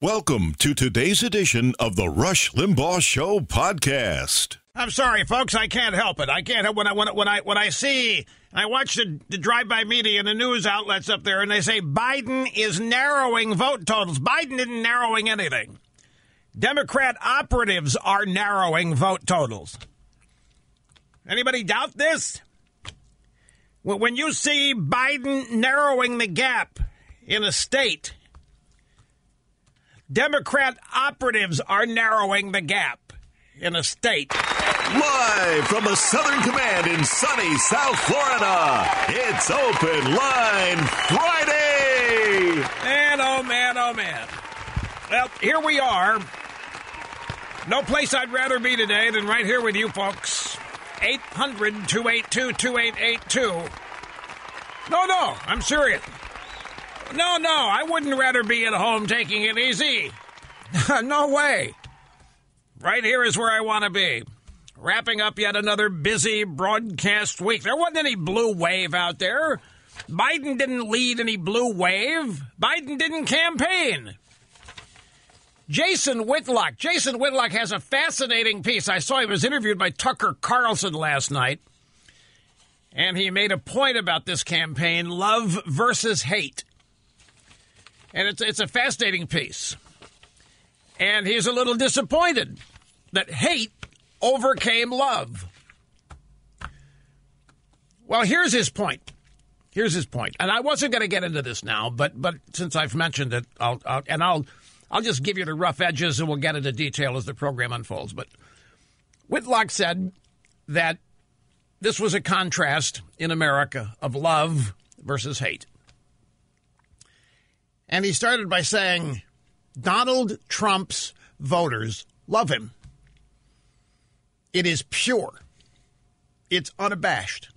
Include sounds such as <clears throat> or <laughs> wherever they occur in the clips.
Welcome to today's edition of the Rush Limbaugh Show podcast. I'm sorry, folks. I can't help it. I can't help when I when I when I, when I see I watch the, the drive-by media and the news outlets up there, and they say Biden is narrowing vote totals. Biden isn't narrowing anything. Democrat operatives are narrowing vote totals. Anybody doubt this? When you see Biden narrowing the gap in a state, Democrat operatives are narrowing the gap in a state. Live from the Southern Command in sunny South Florida, it's Open Line Friday. Man, oh man, oh man. Well, here we are. No place I'd rather be today than right here with you folks. 800 282 2882. No, no, I'm serious. No, no, I wouldn't rather be at home taking it easy. <laughs> no way. Right here is where I want to be. Wrapping up yet another busy broadcast week. There wasn't any blue wave out there. Biden didn't lead any blue wave. Biden didn't campaign. Jason Whitlock. Jason Whitlock has a fascinating piece. I saw he was interviewed by Tucker Carlson last night. And he made a point about this campaign love versus hate. And it's, it's a fascinating piece. And he's a little disappointed that hate overcame love. Well, here's his point. Here's his point. And I wasn't going to get into this now, but but since I've mentioned it, I'll, I'll and I'll I'll just give you the rough edges and we'll get into detail as the program unfolds. But Whitlock said that this was a contrast in America of love versus hate. And he started by saying Donald Trump's voters love him. It is pure. It's unabashed.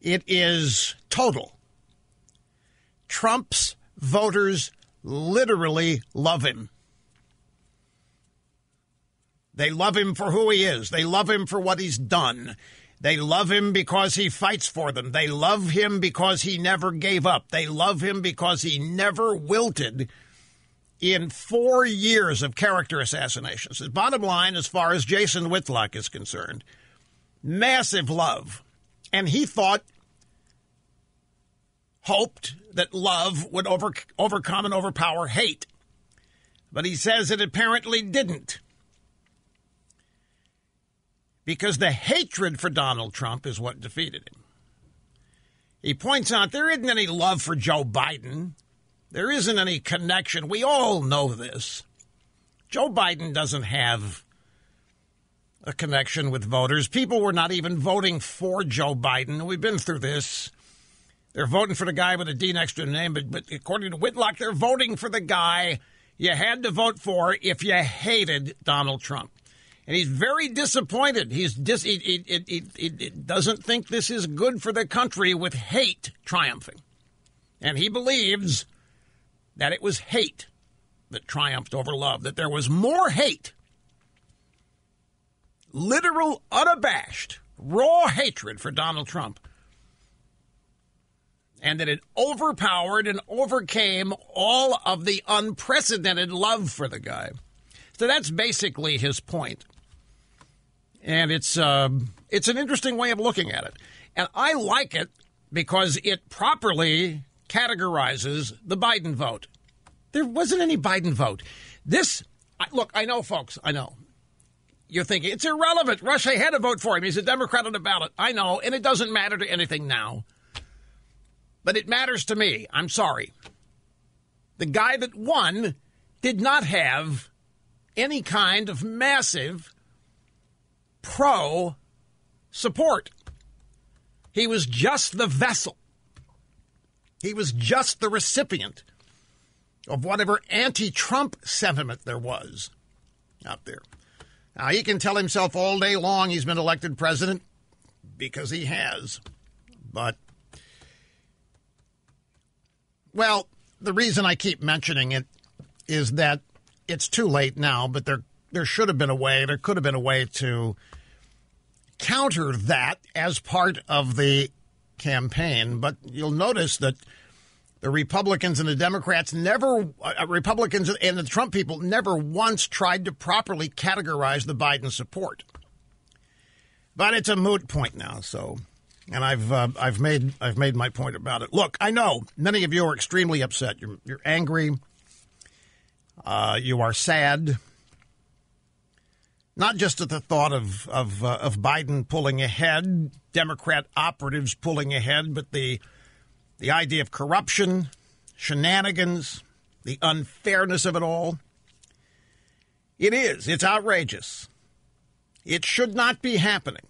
It is total. Trump's voters literally love him. They love him for who he is. They love him for what he's done. They love him because he fights for them. They love him because he never gave up. They love him because he never wilted in four years of character assassinations. The bottom line, as far as Jason Whitlock is concerned, massive love. And he thought, hoped that love would over, overcome and overpower hate. But he says it apparently didn't. Because the hatred for Donald Trump is what defeated him. He points out there isn't any love for Joe Biden. There isn't any connection. We all know this. Joe Biden doesn't have a connection with voters. People were not even voting for Joe Biden. We've been through this. They're voting for the guy with a D next to the name, but, but according to Whitlock, they're voting for the guy you had to vote for if you hated Donald Trump. And he's very disappointed. He's dis- he, he, he, he doesn't think this is good for the country with hate triumphing. And he believes that it was hate that triumphed over love, that there was more hate, literal, unabashed, raw hatred for Donald Trump, and that it overpowered and overcame all of the unprecedented love for the guy. So that's basically his point. And it's uh, it's an interesting way of looking at it. And I like it because it properly categorizes the Biden vote. There wasn't any Biden vote. This, look, I know, folks, I know. You're thinking it's irrelevant. Russia had to vote for him. He's a Democrat on the ballot. I know, and it doesn't matter to anything now. But it matters to me. I'm sorry. The guy that won did not have any kind of massive pro support. He was just the vessel. He was just the recipient of whatever anti Trump sentiment there was out there. Now, he can tell himself all day long he's been elected president because he has. But, well, the reason I keep mentioning it is that it's too late now, but there, there should have been a way, there could have been a way to counter that as part of the campaign. But you'll notice that the Republicans and the Democrats never, uh, Republicans and the Trump people never once tried to properly categorize the Biden support. But it's a moot point now, so. And I've uh, I've made I've made my point about it. Look, I know many of you are extremely upset. You're you're angry. Uh, you are sad not just at the thought of of, uh, of Biden pulling ahead, Democrat operatives pulling ahead, but the the idea of corruption, shenanigans, the unfairness of it all. It is. It's outrageous. It should not be happening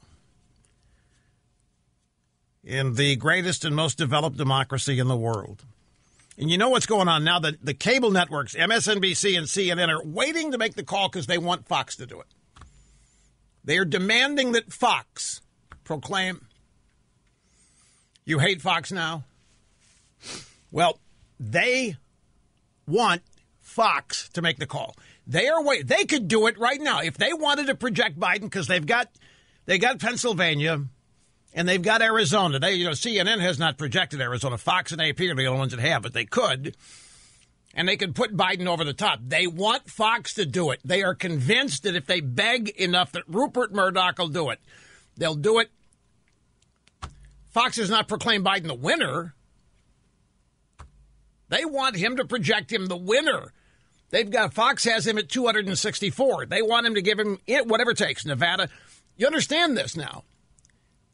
in the greatest and most developed democracy in the world. And you know what's going on now? The, the cable networks, MSNBC and CNN, are waiting to make the call because they want Fox to do it. They are demanding that Fox proclaim, You hate Fox now? Well, they want Fox to make the call. They are wait. They could do it right now if they wanted to project Biden because they've got they got Pennsylvania and they've got Arizona. They you know CNN has not projected Arizona. Fox and AP are the only ones that have, but they could. And they can put Biden over the top. They want Fox to do it. They are convinced that if they beg enough that Rupert Murdoch will do it. They'll do it. Fox has not proclaimed Biden the winner. They want him to project him the winner. They've got Fox has him at 264. They want him to give him it, whatever it takes. Nevada. You understand this now.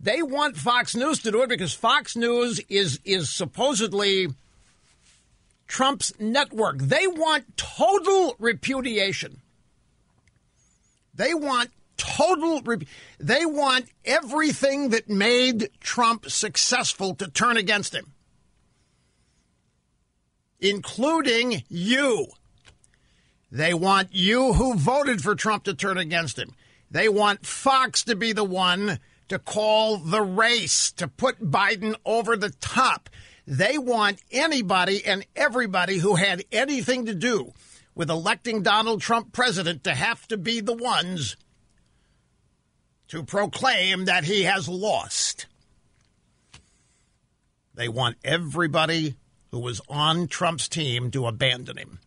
They want Fox News to do it because Fox News is is supposedly Trump's network. They want total repudiation. They want total they want everything that made Trump successful to turn against him including you. They want you who voted for Trump to turn against him. They want Fox to be the one to call the race, to put Biden over the top. They want anybody and everybody who had anything to do with electing Donald Trump president to have to be the ones to proclaim that he has lost. They want everybody who was on Trump's team to abandon him.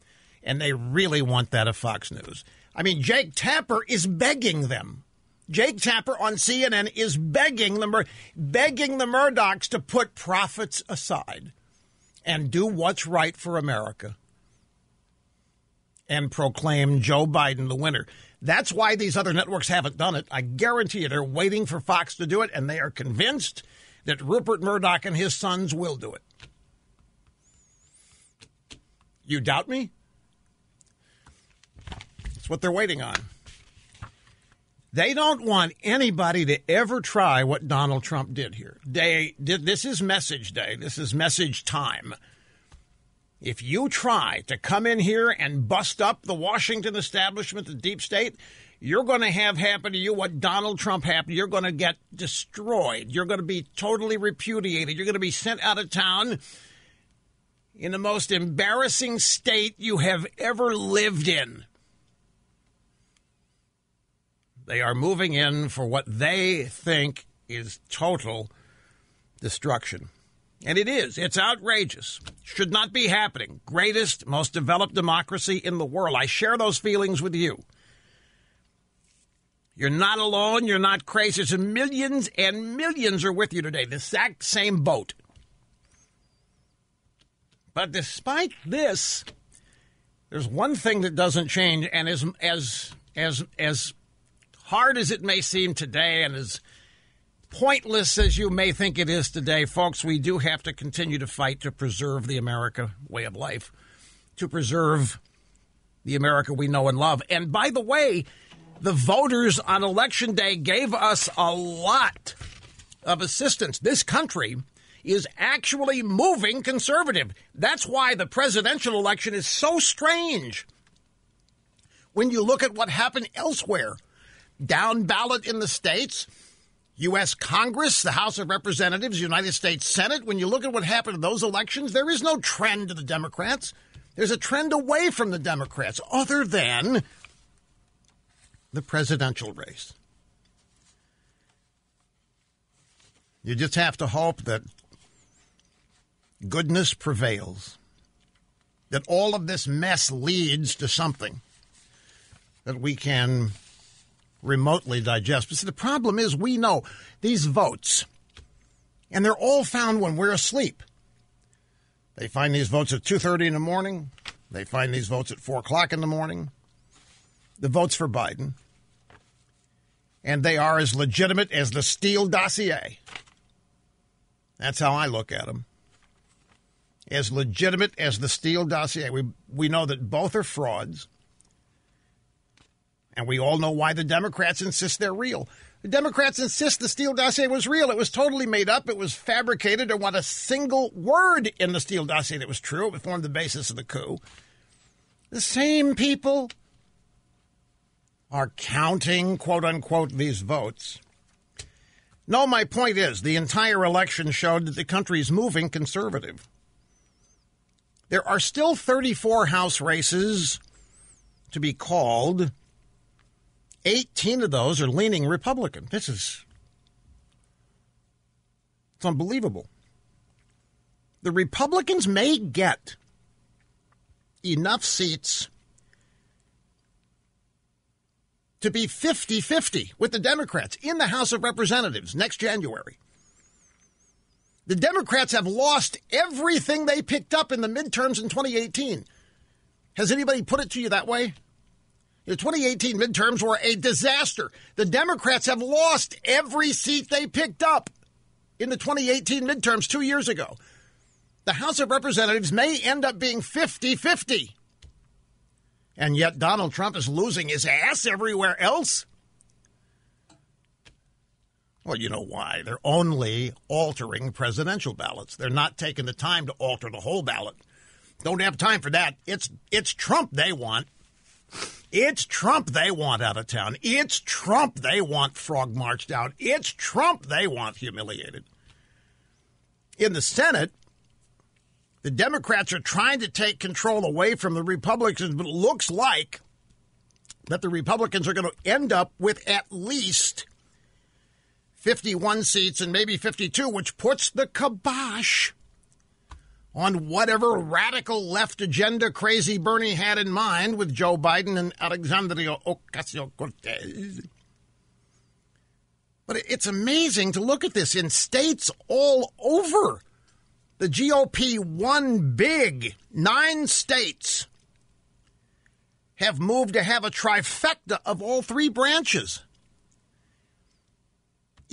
And they really want that of Fox News. I mean, Jake Tapper is begging them. Jake Tapper on CNN is begging the Mur- begging the Murdochs to put profits aside and do what's right for America and proclaim Joe Biden the winner. That's why these other networks haven't done it. I guarantee you they're waiting for Fox to do it, and they are convinced that Rupert Murdoch and his sons will do it. You doubt me? That's what they're waiting on. They don't want anybody to ever try what Donald Trump did here. They this is message day. This is message time. If you try to come in here and bust up the Washington establishment, the deep state, you're going to have happen to you what Donald Trump happened. You're going to get destroyed. You're going to be totally repudiated. You're going to be sent out of town in the most embarrassing state you have ever lived in. They are moving in for what they think is total destruction. And it is. It's outrageous. Should not be happening. Greatest, most developed democracy in the world. I share those feelings with you. You're not alone. You're not crazy. There's millions and millions are with you today. The exact same boat. But despite this, there's one thing that doesn't change, and as as as as hard as it may seem today, and as pointless as you may think it is today, folks, we do have to continue to fight to preserve the America way of life, to preserve the America we know and love. And by the way, the voters on election day gave us a lot of assistance. This country is actually moving conservative. That's why the presidential election is so strange. When you look at what happened elsewhere, down ballot in the states, U.S. Congress, the House of Representatives, United States Senate, when you look at what happened in those elections, there is no trend to the Democrats. There's a trend away from the Democrats, other than the presidential race. You just have to hope that goodness prevails, that all of this mess leads to something that we can remotely digest. But see, the problem is we know these votes, and they're all found when we're asleep. They find these votes at 2.30 in the morning. They find these votes at 4 o'clock in the morning. The votes for Biden. And they are as legitimate as the Steele dossier. That's how I look at them. As legitimate as the Steele dossier. We, we know that both are frauds. And we all know why the Democrats insist they're real. The Democrats insist the Steele dossier was real. It was totally made up. It was fabricated. There wasn't a single word in the Steele dossier that was true. It formed the basis of the coup. The same people are counting, quote unquote, these votes. No, my point is the entire election showed that the country is moving conservative. There are still 34 House races to be called. 18 of those are leaning Republican. This is it's unbelievable. The Republicans may get enough seats to be 50 50 with the Democrats in the House of Representatives next January. The Democrats have lost everything they picked up in the midterms in 2018. Has anybody put it to you that way? The 2018 midterms were a disaster. The Democrats have lost every seat they picked up in the 2018 midterms two years ago. The House of Representatives may end up being 50 50. And yet Donald Trump is losing his ass everywhere else. Well, you know why. They're only altering presidential ballots. They're not taking the time to alter the whole ballot. Don't have time for that. It's it's Trump they want. It's Trump they want out of town. It's Trump they want frog marched out. It's Trump they want humiliated. In the Senate, the Democrats are trying to take control away from the Republicans, but it looks like that the Republicans are going to end up with at least 51 seats and maybe 52, which puts the kibosh on whatever radical left agenda crazy Bernie had in mind with Joe Biden and Alexandria Ocasio Cortez. But it's amazing to look at this in states all over. The GOP won big. Nine states have moved to have a trifecta of all three branches.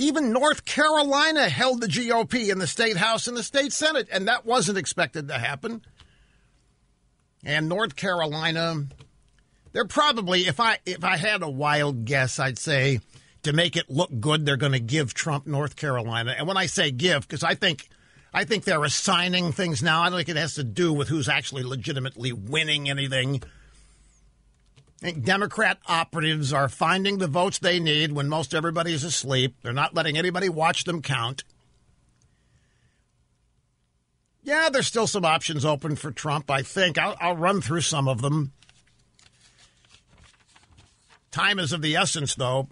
Even North Carolina held the GOP in the state house and the state senate, and that wasn't expected to happen. And North Carolina, they're probably if I if I had a wild guess, I'd say to make it look good, they're going to give Trump North Carolina. And when I say give, because I think I think they're assigning things now. I don't think it has to do with who's actually legitimately winning anything. Democrat operatives are finding the votes they need when most everybody is asleep. They're not letting anybody watch them count. Yeah, there's still some options open for Trump, I think. I'll, I'll run through some of them. Time is of the essence, though.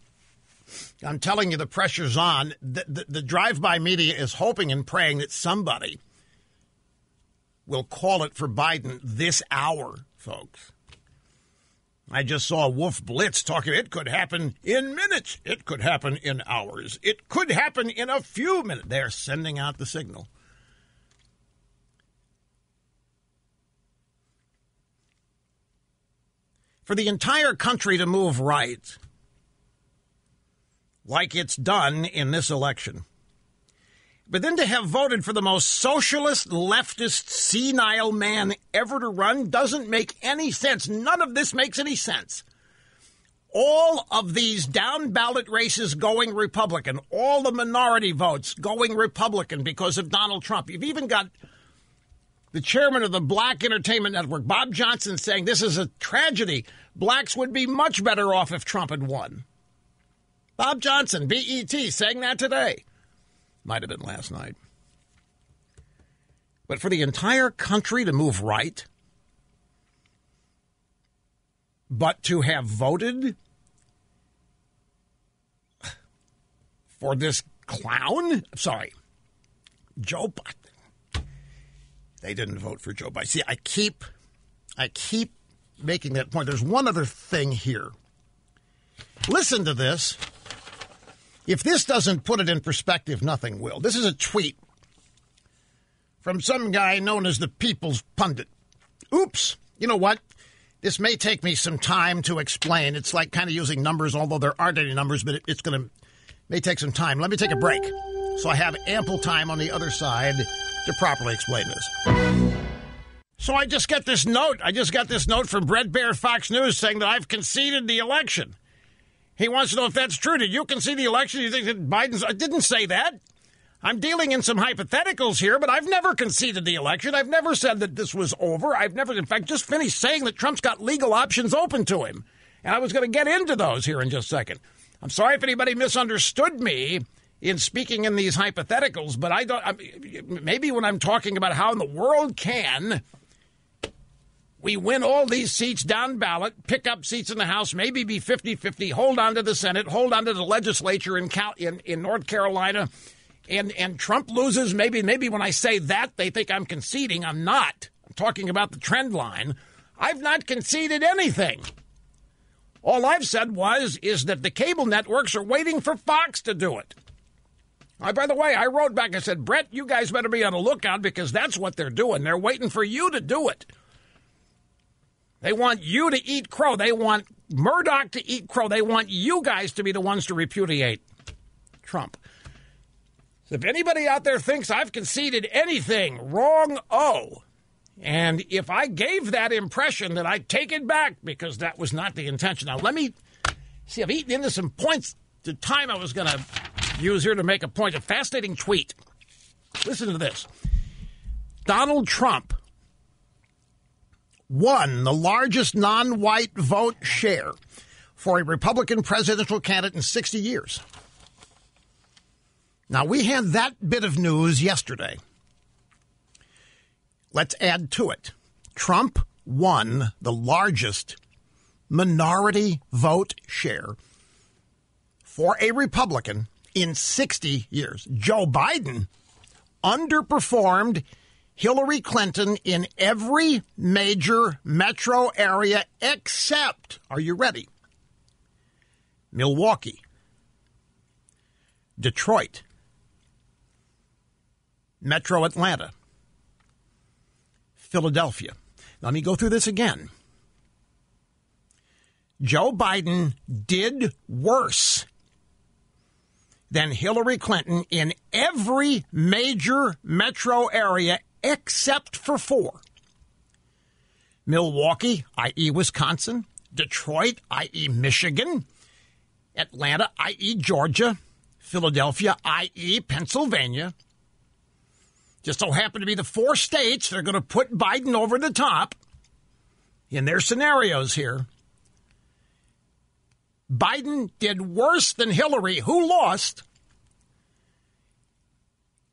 I'm telling you, the pressure's on. The, the, the drive by media is hoping and praying that somebody will call it for Biden this hour, folks. I just saw Wolf Blitzer talking. It could happen in minutes. It could happen in hours. It could happen in a few minutes. They're sending out the signal. For the entire country to move right, like it's done in this election, but then to have voted for the most socialist, leftist, senile man ever to run doesn't make any sense. None of this makes any sense. All of these down ballot races going Republican, all the minority votes going Republican because of Donald Trump. You've even got the chairman of the Black Entertainment Network, Bob Johnson, saying this is a tragedy. Blacks would be much better off if Trump had won. Bob Johnson, BET, saying that today. Might have been last night. But for the entire country to move right, but to have voted for this clown, sorry, Joe Biden. They didn't vote for Joe Biden. See, I keep, I keep making that point. There's one other thing here. Listen to this. If this doesn't put it in perspective, nothing will. This is a tweet from some guy known as the People's Pundit. Oops. You know what? This may take me some time to explain. It's like kind of using numbers, although there aren't any numbers, but it's going to may take some time. Let me take a break so I have ample time on the other side to properly explain this. So I just get this note. I just got this note from Bret Baier Fox News saying that I've conceded the election. He wants to know if that's true. Did you concede the election? You think that Biden's. I didn't say that. I'm dealing in some hypotheticals here, but I've never conceded the election. I've never said that this was over. I've never, in fact, just finished saying that Trump's got legal options open to him. And I was going to get into those here in just a second. I'm sorry if anybody misunderstood me in speaking in these hypotheticals, but I don't. I maybe when I'm talking about how in the world can we win all these seats down ballot, pick up seats in the House, maybe be 50 50, hold on to the Senate, hold on to the legislature in, in, in North Carolina, and, and Trump loses. Maybe, maybe when I say that, they think I'm conceding. I'm not. I'm talking about the trend line. I've not conceded anything. All I've said was is that the cable networks are waiting for Fox to do it. I, by the way, I wrote back and said, Bret, you guys better be on the lookout because that's what they're doing. They're waiting for you to do it. They want you to eat crow. They want Murdoch to eat crow. They want you guys to be the ones to repudiate Trump. So if anybody out there thinks I've conceded anything, wrong oh. And if I gave that impression, that I take it back because that was not the intention. Now, let me see, I've eaten into some points. The time I was going to use here to make a point. A fascinating tweet. Listen to this Donald Trump won the largest non white vote share for a Republican presidential candidate in 60 years. Now, we had that bit of news yesterday. Let's add to it. Trump won the largest minority vote share for a Republican in 60 years. Joe Biden underperformed Hillary Clinton in every major metro area except, are you ready? Milwaukee, Detroit, Metro Atlanta, Philadelphia. Let me go through this again. Joe Biden did worse than Hillary Clinton in every major metro area except for four Milwaukee, i.e., Wisconsin, Detroit, i.e., Michigan, Atlanta, i.e., Georgia, Philadelphia, i.e., Pennsylvania. Just so happen to be the four states that are going to put Biden over the top in their scenarios here. Biden did worse than Hillary, who lost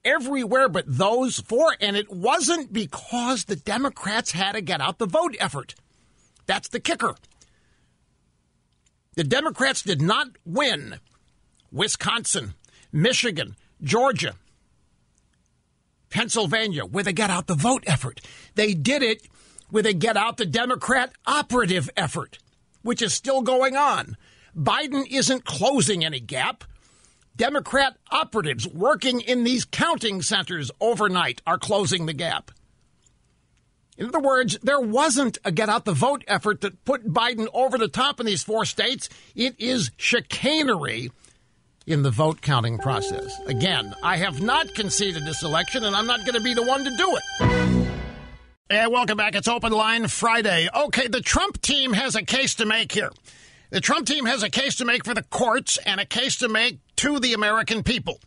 everywhere but those four, and it wasn't because the Democrats had to get out the vote effort. That's the kicker. The Democrats did not win Wisconsin, Michigan, Georgia, Pennsylvania with a get out the vote effort. They did it with a get out the Democrat operative effort, which is still going on. Biden isn't closing any gap. Democrat operatives working in these counting centers overnight are closing the gap. In other words, there wasn't a get out the vote effort that put Biden over the top in these four states. It is chicanery in the vote counting process. Again, I have not conceded this election, and I'm not going to be the one to do it. And welcome back. It's Open Line Friday. Okay, the Trump team has a case to make here. The Trump team has a case to make for the courts and a case to make to the American people.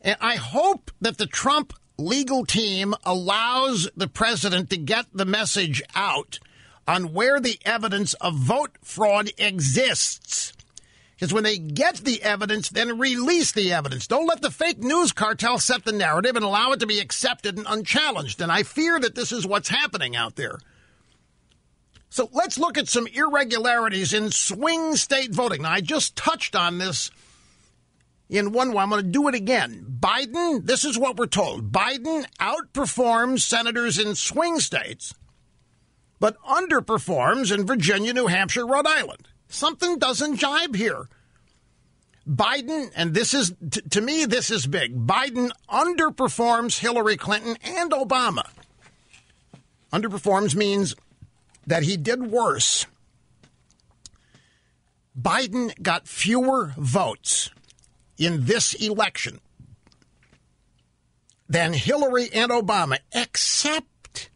And I hope that the Trump legal team allows the president to get the message out on where the evidence of vote fraud exists. Because when they get the evidence, then release the evidence. Don't let the fake news cartel set the narrative and allow it to be accepted and unchallenged. And I fear that this is what's happening out there. So let's look at some irregularities in swing state voting. Now, I just touched on this in one way. I'm going to do it again. Biden, this is what we're told Biden outperforms senators in swing states, but underperforms in Virginia, New Hampshire, Rhode Island. Something doesn't jibe here. Biden, and this is, t- to me, this is big. Biden underperforms Hillary Clinton and Obama. Underperforms means that he did worse. Biden got fewer votes in this election than Hillary and Obama, except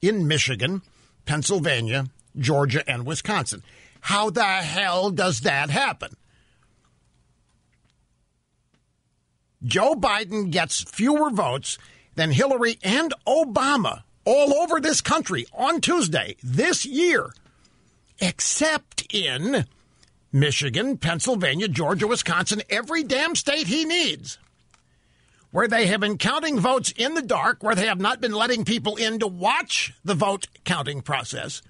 in Michigan, Pennsylvania, Georgia, and Wisconsin. How the hell does that happen? Joe Biden gets fewer votes than Hillary and Obama all over this country on Tuesday this year, except in Michigan, Pennsylvania, Georgia, Wisconsin, every damn state he needs, where they have been counting votes in the dark, where they have not been letting people in to watch the vote counting process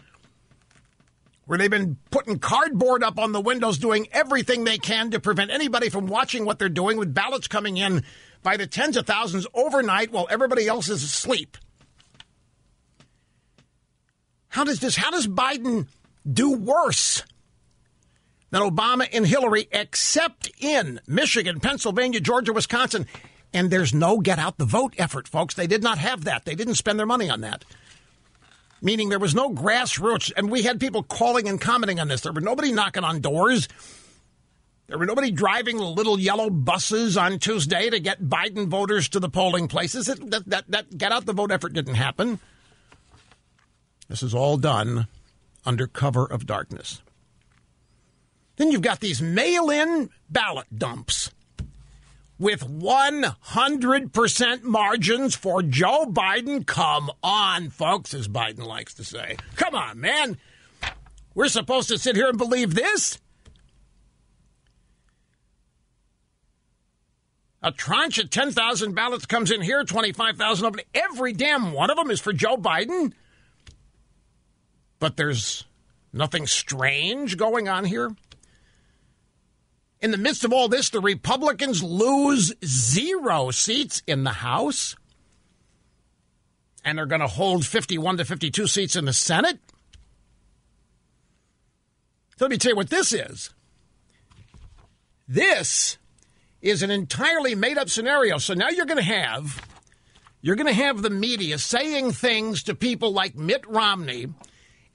where they've been putting cardboard up on the windows, doing everything they can to prevent anybody from watching what they're doing, with ballots coming in by the tens of thousands overnight while everybody else is asleep. How does this? How does Biden do worse than Obama and Hillary, except in Michigan, Pennsylvania, Georgia, Wisconsin? And there's no get out the vote effort, folks. They did not have that. They didn't spend their money on that meaning there was no grassroots. And we had people calling and commenting on this. There were nobody knocking on doors. There were nobody driving little yellow buses on Tuesday to get Biden voters to the polling places. It, that, that, that get out the vote effort didn't happen. This is all done under cover of darkness. Then you've got these mail in ballot dumps with 100% margins for Joe Biden. Come on, folks, as Biden likes to say. Come on, man. We're supposed to sit here and believe this? A tranche of 10,000 ballots comes in here, 25,000 of them. Every damn one of them is for Joe Biden. But there's nothing strange going on here. In the midst of all this, the Republicans lose zero seats in the House. And they're going to hold 51 to 52 seats in the Senate. So let me tell you what this is. This is an entirely made up scenario. So now you're going to have you're going to have the media saying things to people like Mitt Romney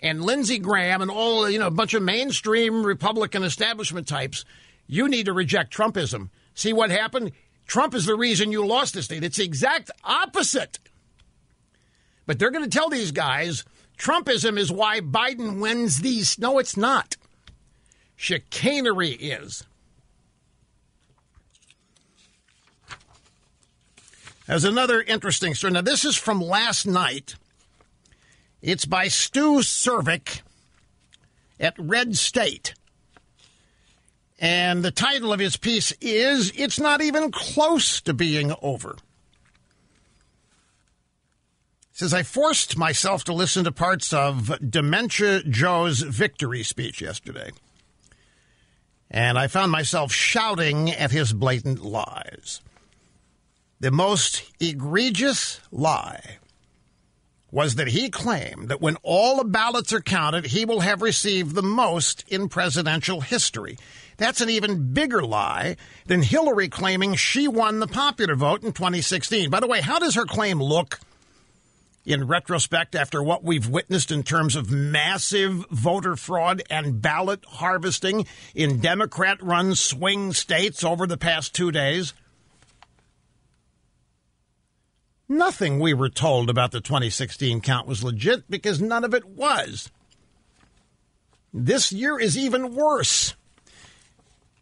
and Lindsey Graham and all you know a bunch of mainstream Republican establishment types you need to reject Trumpism. See what happened? Trump is the reason you lost the state. It's the exact opposite. But they're going to tell these guys Trumpism is why Biden wins these. No, it's not. Chicanery is. There's another interesting story. Now, this is from last night. It's by Stu Cvrk at Red State. And the title of his piece is It's Not Even Close to Being Over. says I forced myself to listen to parts of Dementia Joe's victory speech yesterday. And I found myself shouting at his blatant lies. The most egregious lie was that he claimed that when all the ballots are counted, he will have received the most in presidential history. That's an even bigger lie than Hillary claiming she won the popular vote in 2016. By the way, how does her claim look? in retrospect after what we've witnessed in terms of massive voter fraud and ballot harvesting in Democrat run swing states over the past two days? Nothing we were told about the 2016 count was legit because none of it was. This year is even worse.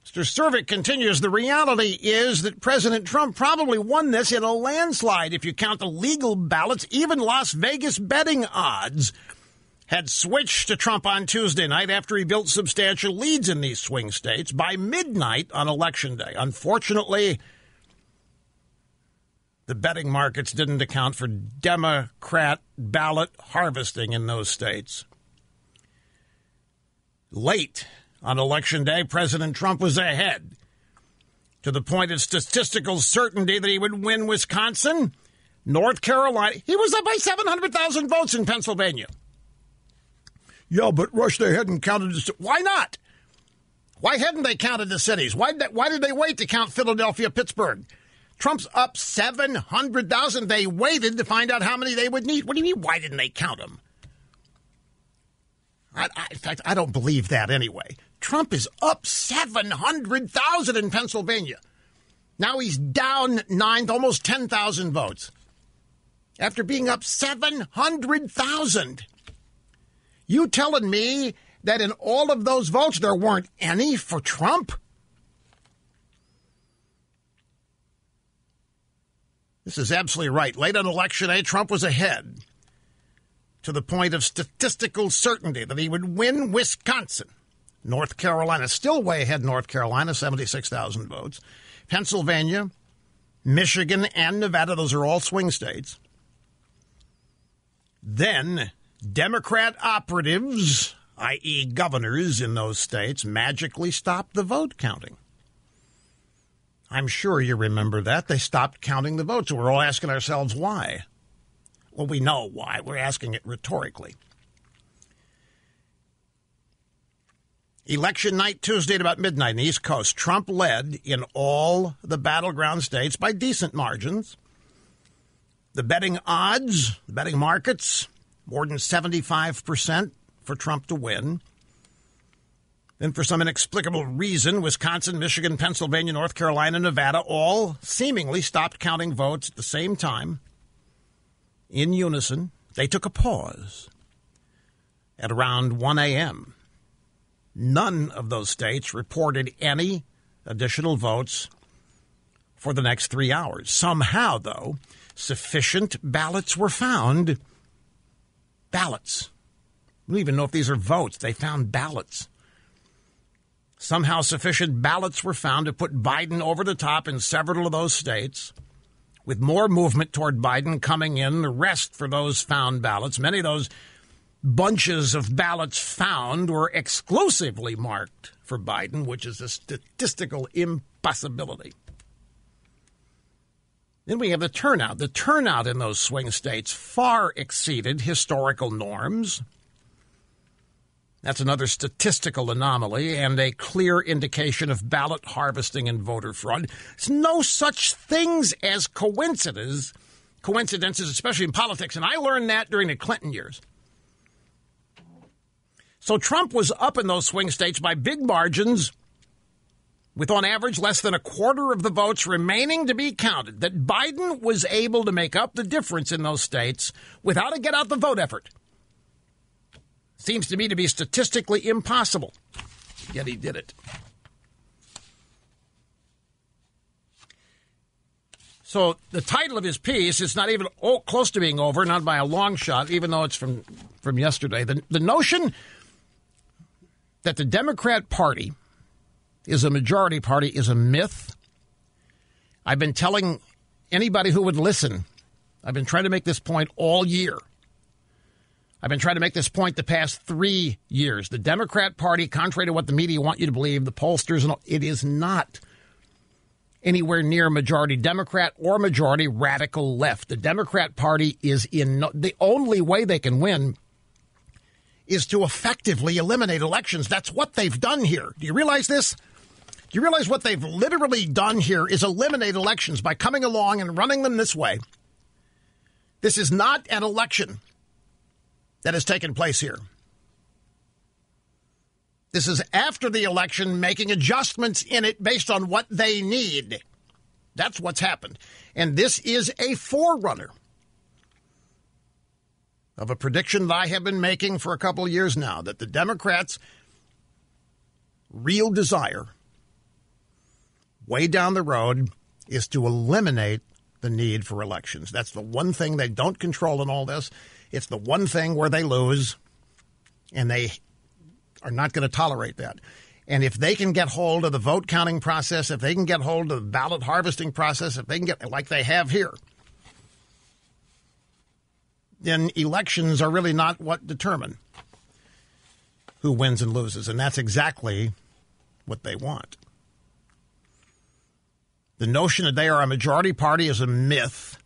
Mr. Cvrk continues The reality is that President Trump probably won this in a landslide if you count the legal ballots. Even Las Vegas betting odds had switched to Trump on Tuesday night after he built substantial leads in these swing states by midnight on Election Day. Unfortunately, the betting markets didn't account for Democrat ballot harvesting in those states. Late on election day, President Trump was ahead to the point of statistical certainty that he would win Wisconsin, North Carolina. He was up by 700,000 votes in Pennsylvania. Yeah, but Rush, they hadn't counted. The, why not? Why hadn't they counted the cities? Why, why did they wait to count Philadelphia, Pittsburgh? Trump's up 700,000. They waited to find out how many they would need. What do you mean, why didn't they count them? I, I, in fact, I don't believe that anyway. Trump is up 700,000 in Pennsylvania. Now he's down nine, almost 10,000 votes after being up 700,000. You telling me that in all of those votes there weren't any for Trump? This is absolutely right. Late on election day, Trump was ahead to the point of statistical certainty that he would win Wisconsin. North Carolina, still way ahead North Carolina, 76,000 votes. Pennsylvania, Michigan, and Nevada, those are all swing states. Then Democrat operatives, i.e., governors in those states, magically stopped the vote counting. I'm sure you remember that. They stopped counting the votes. We're all asking ourselves why. Well, we know why. We're asking it rhetorically. Election night Tuesday at about midnight in the East Coast, Trump led in all the battleground states by decent margins. The betting odds, the betting markets, more than 75% for Trump to win. Then, for some inexplicable reason, Wisconsin, Michigan, Pennsylvania, North Carolina, Nevada all seemingly stopped counting votes at the same time. In unison, they took a pause at around 1 a.m. None of those states reported any additional votes for the next three hours. Somehow, though, sufficient ballots were found. Ballots. We don't even know if these are votes. They found ballots. Somehow, sufficient ballots were found to put Biden over the top in several of those states, with more movement toward Biden coming in. The rest for those found ballots, many of those bunches of ballots found were exclusively marked for Biden, which is a statistical impossibility. Then we have the turnout. The turnout in those swing states far exceeded historical norms. That's another statistical anomaly and a clear indication of ballot harvesting and voter fraud. There's no such things as coincidences, coincidences, especially in politics, and I learned that during the Clinton years. So Trump was up in those swing states by big margins, with on average less than a quarter of the votes remaining to be counted. That Biden was able to make up the difference in those states without a get out the vote effort seems to me to be statistically impossible. Yet he did it. So the title of his piece is not even close to being over, not by a long shot, even though it's from from yesterday. The the notion that the Democrat Party is a majority party is a myth. I've been telling anybody who would listen, I've been trying to make this point all year. I've been trying to make this point the past three years. The Democrat Party, contrary to what the media want you to believe, the pollsters, it is not anywhere near majority Democrat or majority radical left. The Democrat Party is in no, the only way they can win is to effectively eliminate elections. That's what they've done here. Do you realize this? Do you realize what they've literally done here is eliminate elections by coming along and running them this way? This is not an election that has taken place here. This is after the election, making adjustments in it based on what they need. That's what's happened. And this is a forerunner of a prediction that I have been making for a couple of years now that the Democrats' real desire, way down the road, is to eliminate the need for elections. That's the one thing they don't control in all this. It's the one thing where they lose, and they are not going to tolerate that. And if they can get hold of the vote counting process, if they can get hold of the ballot harvesting process, if they can get like they have here, then elections are really not what determine who wins and loses. And that's exactly what they want. The notion that they are a majority party is a myth.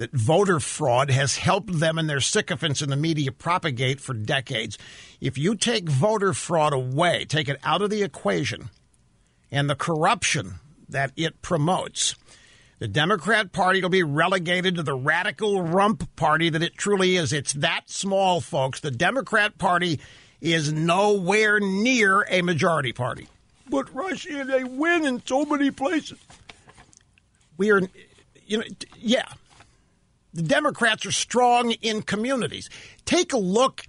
That voter fraud has helped them and their sycophants in the media propagate for decades. If you take voter fraud away, take it out of the equation, and the corruption that it promotes, the Democrat Party will be relegated to the radical rump party that it truly is. It's that small, folks. The Democrat Party is nowhere near a majority party. But Russia, they win in so many places. We are, you know, yeah. The Democrats are strong in communities. Take a look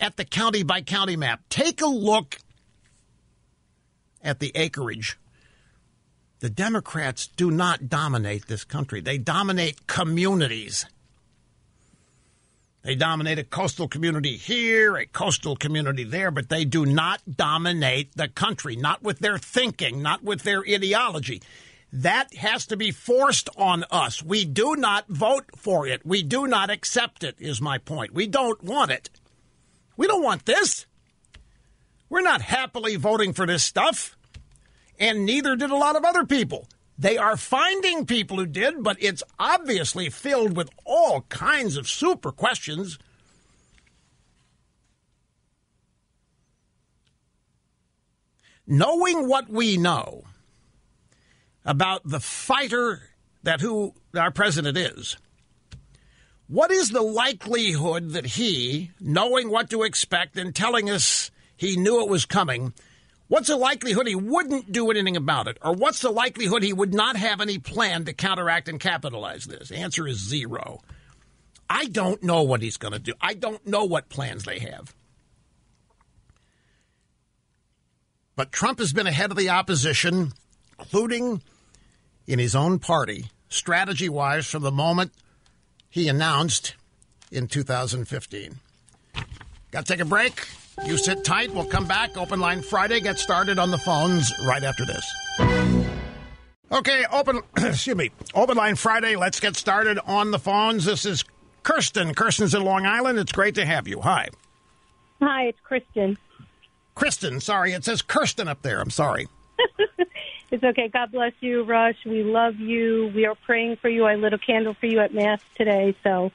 at the county by county map. Take a look at the acreage the Democrats do not dominate this country. They dominate communities. They dominate a coastal community here, a coastal community there, but they do not dominate the country, not with their thinking, not with their ideology. That has to be forced on us. We do not vote for it. We do not accept it, is my point. We don't want it. We don't want this. We're not happily voting for this stuff and neither did a lot of other people. They are finding people who did, but it's obviously filled with all kinds of super questions. Knowing what we know about the fighter that who our president is, what is the likelihood that he, knowing what to expect and telling us he knew it was coming, What's the likelihood he wouldn't do anything about it? Or what's the likelihood he would not have any plan to counteract and capitalize this? Answer is zero. I don't know what he's going to do. I don't know what plans they have. But Trump has been ahead of the opposition, including in his own party, strategy wise, from the moment he announced in 2015. Got to take a break. You sit tight. We'll come back. Open Line Friday. Get started on the phones right after this. Okay, open. <clears throat> excuse me. Open Line Friday. Let's get started on the phones. This is Kirsten. Kirsten's in Long Island. It's great to have you. Hi. Hi, it's Kristen. Kristen. Sorry, it says Kirsten up there. I'm sorry. <laughs> it's okay. God bless you, Rush. We love you. We are praying for you. I lit a candle for you at Mass today, so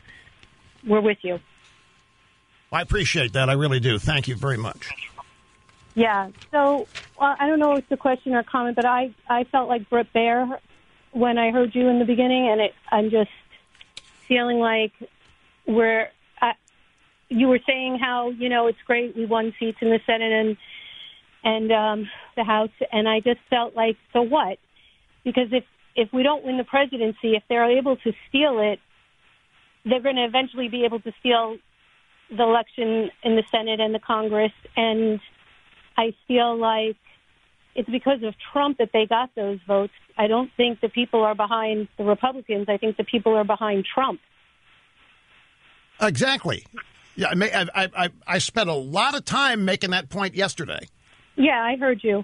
we're with you. I appreciate that. I really do. Thank you very much. Yeah. So uh, I don't know if it's a question or a comment, but I I felt like Bret Baier when I heard you in the beginning, and it, I'm just feeling like we're. Uh, you were saying how you know it's great we won seats in the Senate and and um, the House, and I just felt like so what? Because if if we don't win the presidency, if they're able to steal it, they're going to eventually be able to steal the election in the Senate and the Congress, and I feel like it's because of Trump that they got those votes. I don't think the people are behind the Republicans. I think the people are behind Trump. Exactly. Yeah, I, I, I, I spent a lot of time making that point yesterday. Yeah, I heard you.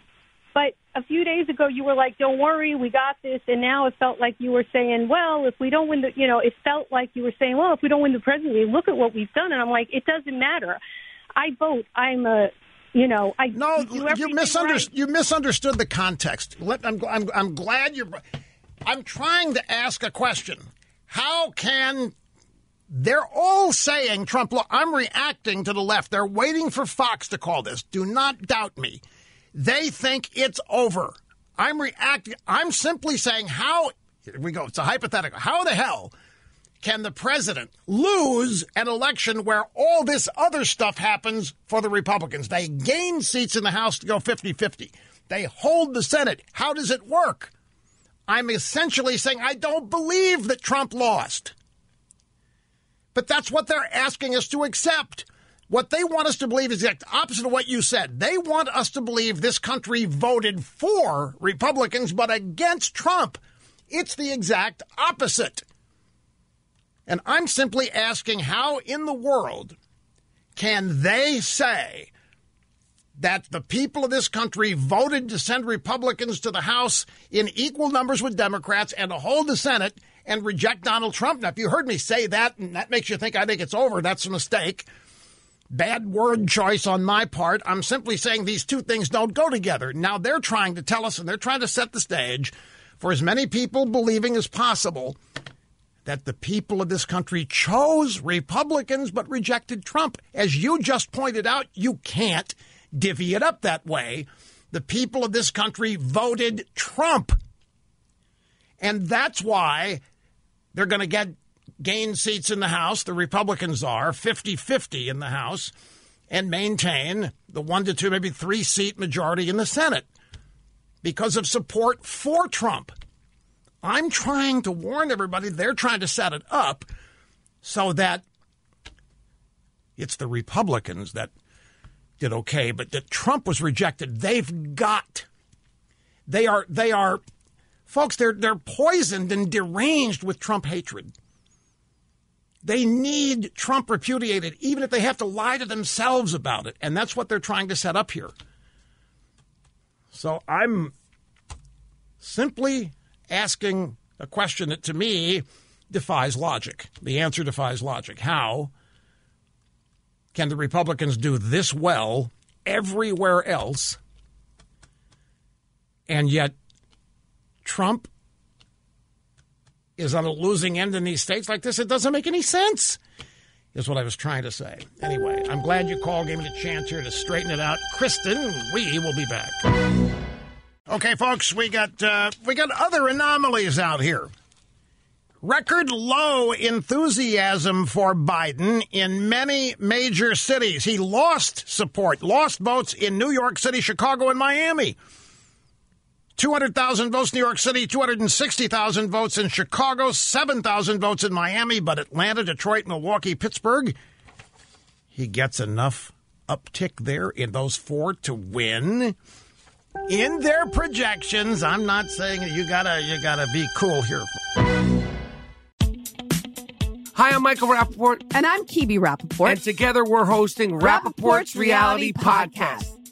But a few days ago, you were like, "Don't worry, we got this," and now it felt like you were saying, "Well, if we don't win the," you know, it felt like you were saying, "Well, if we don't win the presidency, look at what we've done." And I'm like, it doesn't matter. I vote. I'm a, you know, I no, you misunderstood. right. You misunderstood the context. Let, I'm, I'm, I'm glad you're. I'm trying to ask a question. How can they're all saying Trump? Look, I'm reacting to the left. They're waiting for Fox to call this. Do not doubt me. They think it's over. I'm reacting. I'm simply saying how. Here we go. It's a hypothetical. How the hell can the president lose an election where all this other stuff happens for the Republicans? They gain seats in the House to go 50 50. They hold the Senate. How does it work? I'm essentially saying I don't believe that Trump lost. But that's what they're asking us to accept. What they want us to believe is the opposite of what you said. They want us to believe this country voted for Republicans but against Trump. It's the exact opposite. And I'm simply asking how in the world can they say that the people of this country voted to send Republicans to the House in equal numbers with Democrats and to hold the Senate and reject Donald Trump? Now, if you heard me say that and that makes you think I think it's over, that's a mistake. Bad word choice on my part. I'm simply saying these two things don't go together. Now they're trying to tell us and they're trying to set the stage for as many people believing as possible that the people of this country chose Republicans but rejected Trump. As you just pointed out, you can't divvy it up that way. The people of this country voted Trump. And that's why they're going to get gain seats in the House, the Republicans are 50 50 in the House, and maintain the one to two, maybe three seat majority in the Senate because of support for Trump. I'm trying to warn everybody, they're trying to set it up so that it's the Republicans that did okay, but that Trump was rejected. They've got, they are, they are, folks, they're, they're poisoned and deranged with Trump hatred. They need Trump repudiated, even if they have to lie to themselves about it. And that's what they're trying to set up here. So I'm simply asking a question that to me defies logic. The answer defies logic. How can the Republicans do this well everywhere else, and yet Trump is on a losing end in these states like this? It doesn't make any sense, is what I was trying to say. Anyway, I'm glad you called, gave me the chance here to straighten it out. Kristen, we will be back. Okay, folks, we got uh, we got other anomalies out here. Record low enthusiasm for Biden in many major cities. He lost support, lost votes in New York City, Chicago, and Miami. 200,000 votes in New York City, 260,000 votes in Chicago, 7,000 votes in Miami, but Atlanta, Detroit, Milwaukee, Pittsburgh, he gets enough uptick there in those four to win. In their projections, I'm not saying you gotta you gotta be cool here. Hi, I'm Michael Rapaport. And I'm Kibi Rapaport. And together we're hosting Rapaport's, Reality, Podcast.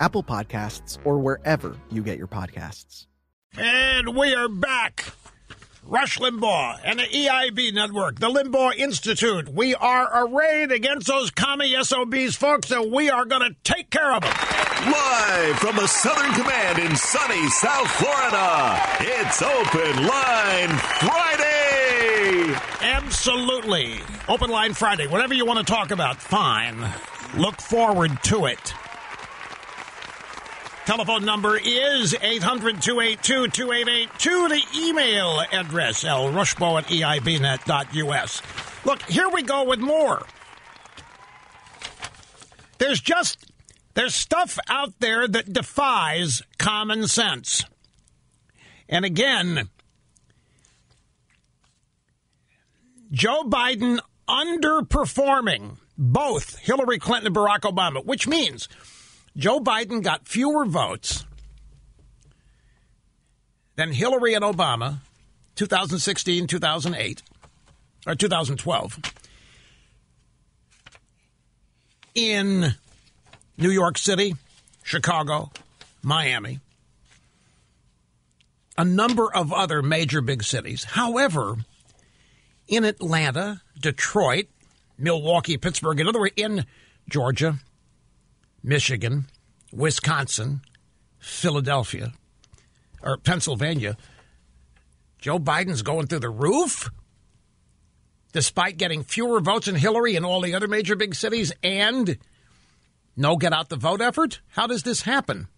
Apple Podcasts, or wherever you get your podcasts. And we are back. Rush Limbaugh and the EIB Network, the Limbaugh Institute. We are arrayed against those commie SOBs, folks, and we are going to take care of them. Live from the Southern Command in sunny South Florida, it's Open Line Friday. Absolutely. Open Line Friday. Whatever you want to talk about, fine. Look forward to it. Telephone number is 800 282 2882. The email address, lrushbo at eibnet.us. Look, here we go with more. There's just, there's stuff out there that defies common sense. And again, Joe Biden underperforming both Hillary Clinton and Barack Obama, which means Joe Biden got fewer votes than Hillary and Obama 2016, 2008, or 2012 in New York City, Chicago, Miami, a number of other major big cities. However, in Atlanta, Detroit, Milwaukee, Pittsburgh, in other words, in Georgia, Michigan, Wisconsin, Philadelphia, or Pennsylvania, Joe Biden's going through the roof, despite getting fewer votes than Hillary in all the other major big cities and no get out the vote effort. How does this happen?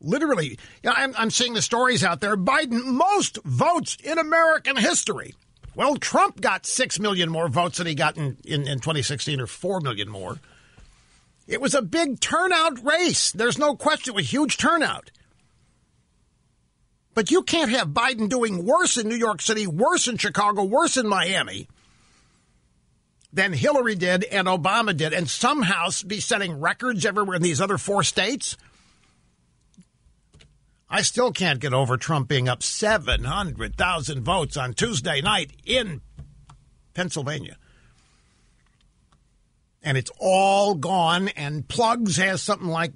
Literally, I'm, I'm seeing the stories out there. Biden, most votes in American history. Well, Trump got 6 million more votes than he got in, in, in 2016, or 4 million more. It was a big turnout race. There's no question. It was huge turnout. But you can't have Biden doing worse in New York City, worse in Chicago, worse in Miami than Hillary did and Obama did, and somehow be setting records everywhere in these other four states. I still can't get over Trump being up 700,000 votes on Tuesday night in Pennsylvania. And it's all gone, and Plugs has something like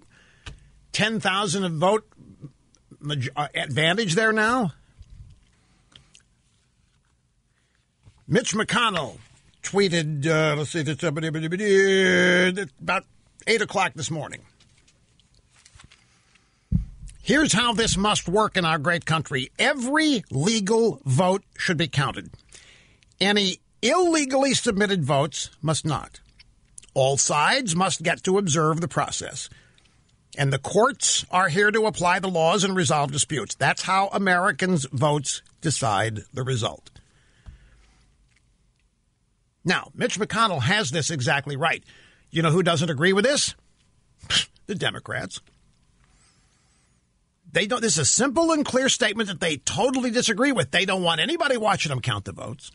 10,000 of vote uh, advantage there now. Mitch McConnell tweeted, uh, let's see, about 8 o'clock this morning. Here's how this must work in our great country every legal vote should be counted. Any illegally submitted votes must not. All sides must get to observe the process. And the courts are here to apply the laws and resolve disputes. That's how Americans' votes decide the result. Now, Mitch McConnell has this exactly right. You know who doesn't agree with this? <laughs> the Democrats. They don't. This is a simple and clear statement that they totally disagree with. They don't want anybody watching them count the votes.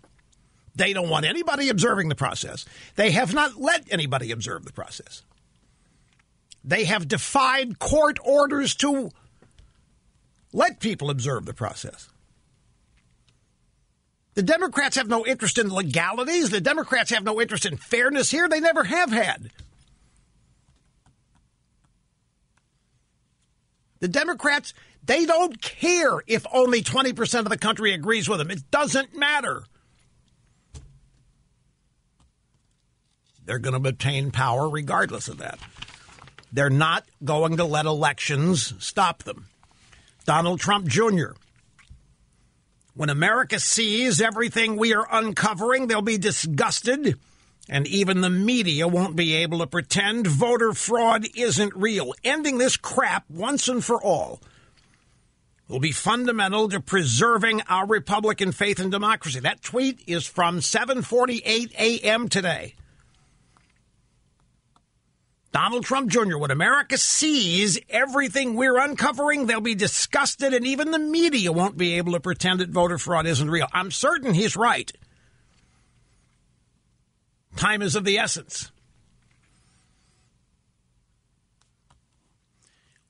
They don't want anybody observing the process. They have not let anybody observe the process. They have defied court orders to let people observe the process. The Democrats have no interest in legalities. The Democrats have no interest in fairness here. They never have had. The Democrats, they don't care if only 20% of the country agrees with them. It doesn't matter. They're going to obtain power regardless of that. They're not going to let elections stop them. Donald Trump Jr. When America sees everything we are uncovering, they'll be disgusted, and even the media won't be able to pretend voter fraud isn't real. Ending this crap once and for all will be fundamental to preserving our Republican faith and democracy. That tweet is from 7:48 a.m. today. Donald Trump Jr., when America sees everything we're uncovering, they'll be disgusted, and even the media won't be able to pretend that voter fraud isn't real. I'm certain he's right. Time is of the essence.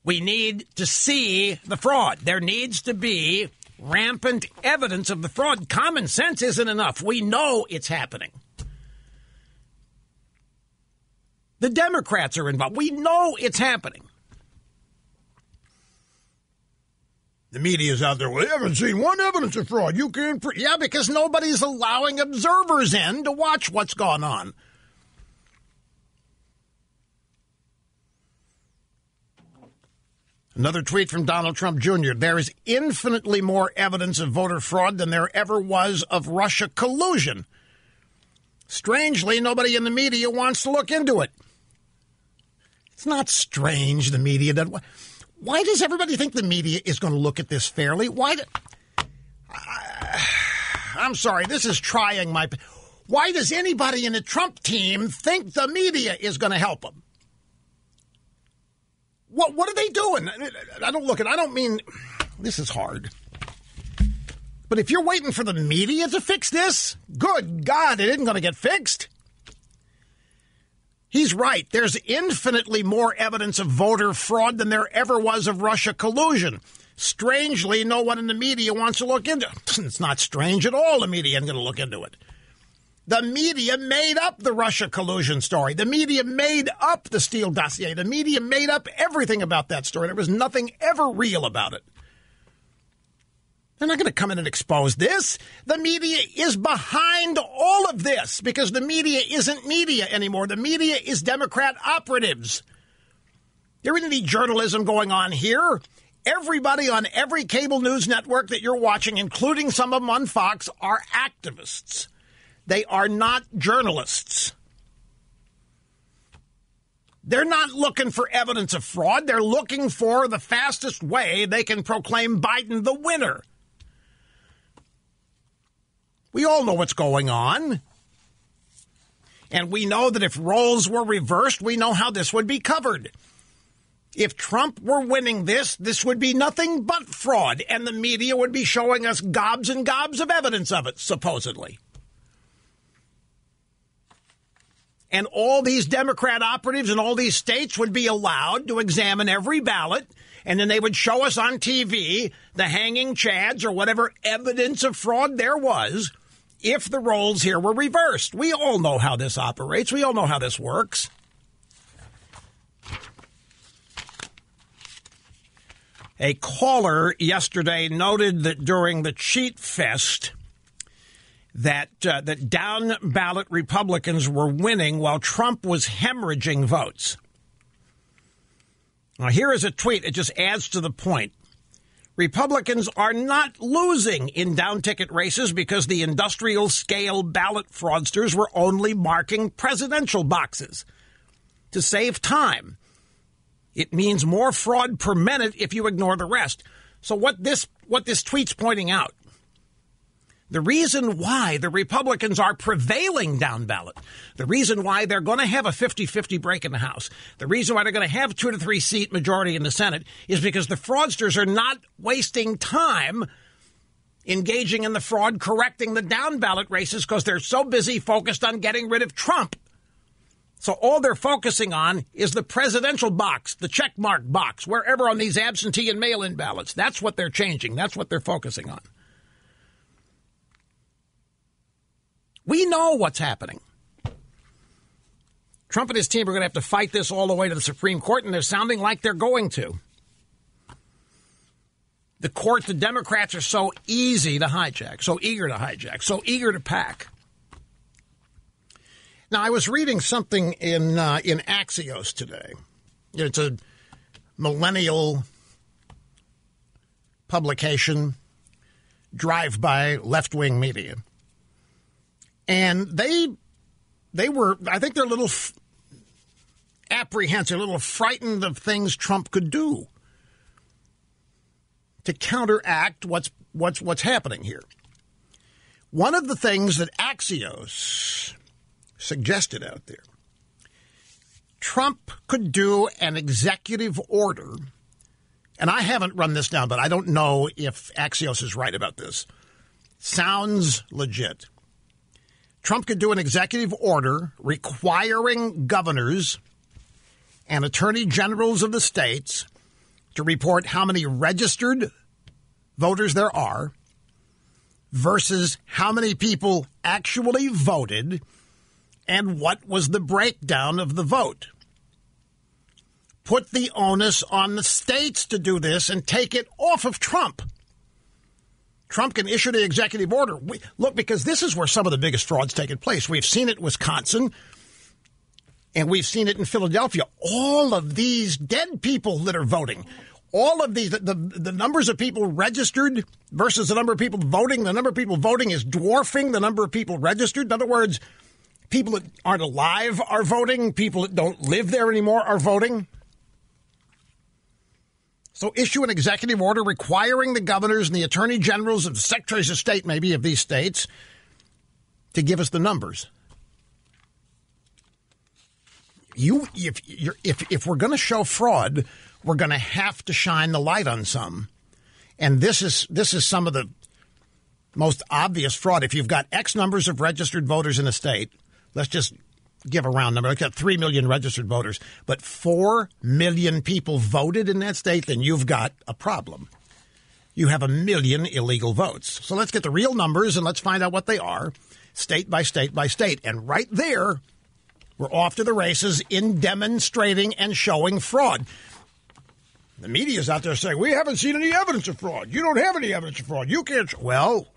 We need to see the fraud. There needs to be rampant evidence of the fraud. Common sense isn't enough. We know it's happening. The Democrats are involved. We know it's happening. The media's out there. We haven't seen one evidence of fraud. You can't. Pre-. Yeah, because nobody's allowing observers in to watch what's going on. Another tweet from Donald Trump Jr. There is infinitely more evidence of voter fraud than there ever was of Russia collusion. Strangely, nobody in the media wants to look into it. It's not strange the media does. Why does everybody think the media is going to look at this fairly? Why? Do, I, I'm sorry, this is trying my. Why does anybody in the Trump team think the media is going to help them? What What are they doing? I don't look at. I don't mean. This is hard. But if you're waiting for the media to fix this, good God, it isn't going to get fixed. He's right. There's infinitely more evidence of voter fraud than there ever was of Russia collusion. Strangely, no one in the media wants to look into it. <laughs> It's not strange at all. The media isn't going to look into it. The media made up the Russia collusion story. The media made up the Steele dossier. The media made up everything about that story. There was nothing ever real about it. They're not going to come in and expose this. The media is behind all of this because the media isn't media anymore. The media is Democrat operatives. There isn't any journalism going on here. Everybody on every cable news network that you're watching, including some of them on Fox, are activists. They are not journalists. They're not looking for evidence of fraud. They're looking for the fastest way they can proclaim Biden the winner. We all know what's going on. And we know that if roles were reversed, we know how this would be covered. If Trump were winning this, this would be nothing but fraud, and the media would be showing us gobs and gobs of evidence of it, supposedly. And all these Democrat operatives in all these states would be allowed to examine every ballot, and then they would show us on TV the hanging chads or whatever evidence of fraud there was if the roles here were reversed. We all know how this operates, we all know how this works. A caller yesterday noted that during the cheat fest, that uh, that down ballot Republicans were winning while Trump was hemorrhaging votes. Now here is a tweet. It just adds to the point. Republicans are not losing in down ticket races because the industrial scale ballot fraudsters were only marking presidential boxes. To save time, it means more fraud per minute if you ignore the rest. So what this what this tweet's pointing out the reason why the Republicans are prevailing down ballot, the reason why they're going to have a 50 50 break in the House, the reason why they're going to have two to three seat majority in the Senate is because the fraudsters are not wasting time engaging in the fraud, correcting the down ballot races because they're so busy focused on getting rid of Trump. So all they're focusing on is the presidential box, the check mark box, wherever on these absentee and mail in ballots. That's what they're changing. That's what they're focusing on. We know what's happening. Trump and his team are going to have to fight this all the way to the Supreme Court, and they're sounding like they're going to. The court, the Democrats are so easy to hijack, so eager to hijack, so eager to pack. Now, I was reading something in uh, in Axios today. It's a millennial publication, drive by left wing media, and they they were I think they're a little f- apprehensive, a little frightened of things Trump could do to counteract what's what's what's happening here. One of the things that Axios suggested out there. Trump could do an executive order, and I haven't run this down, but I don't know if Axios is right about this. Sounds legit. Trump could do an executive order requiring governors and attorney generals of the states to report how many registered voters there are versus how many people actually voted and what was the breakdown of the vote. Put the onus on the states to do this and take it off of Trump. Trump can issue the executive order. We, look, because this is where some of the biggest frauds taken place. We've seen it in Wisconsin, and we've seen it in Philadelphia. All of these dead people that are voting, all of these, the, the, the numbers of people registered versus the number of people voting, the number of people voting is dwarfing the number of people registered. In other words, People that aren't alive are voting. People that don't live there anymore are voting. So issue an executive order requiring the governors and the attorney generals and the secretaries of state, maybe of these states, to give us the numbers. You, if if if we're going to show fraud, we're going to have to shine the light on some, and this is this is some of the most obvious fraud. If you've got X numbers of registered voters in a state, let's just give a round number. I've got 3 million registered voters, but 4 million people voted in that state, then you've got a problem. You have a million illegal votes. So let's get the real numbers and let's find out what they are, state by state by state. And right there, we're off to the races in demonstrating and showing fraud. The media's out there saying, we haven't seen any evidence of fraud. You don't have any evidence of fraud. You can't. Well,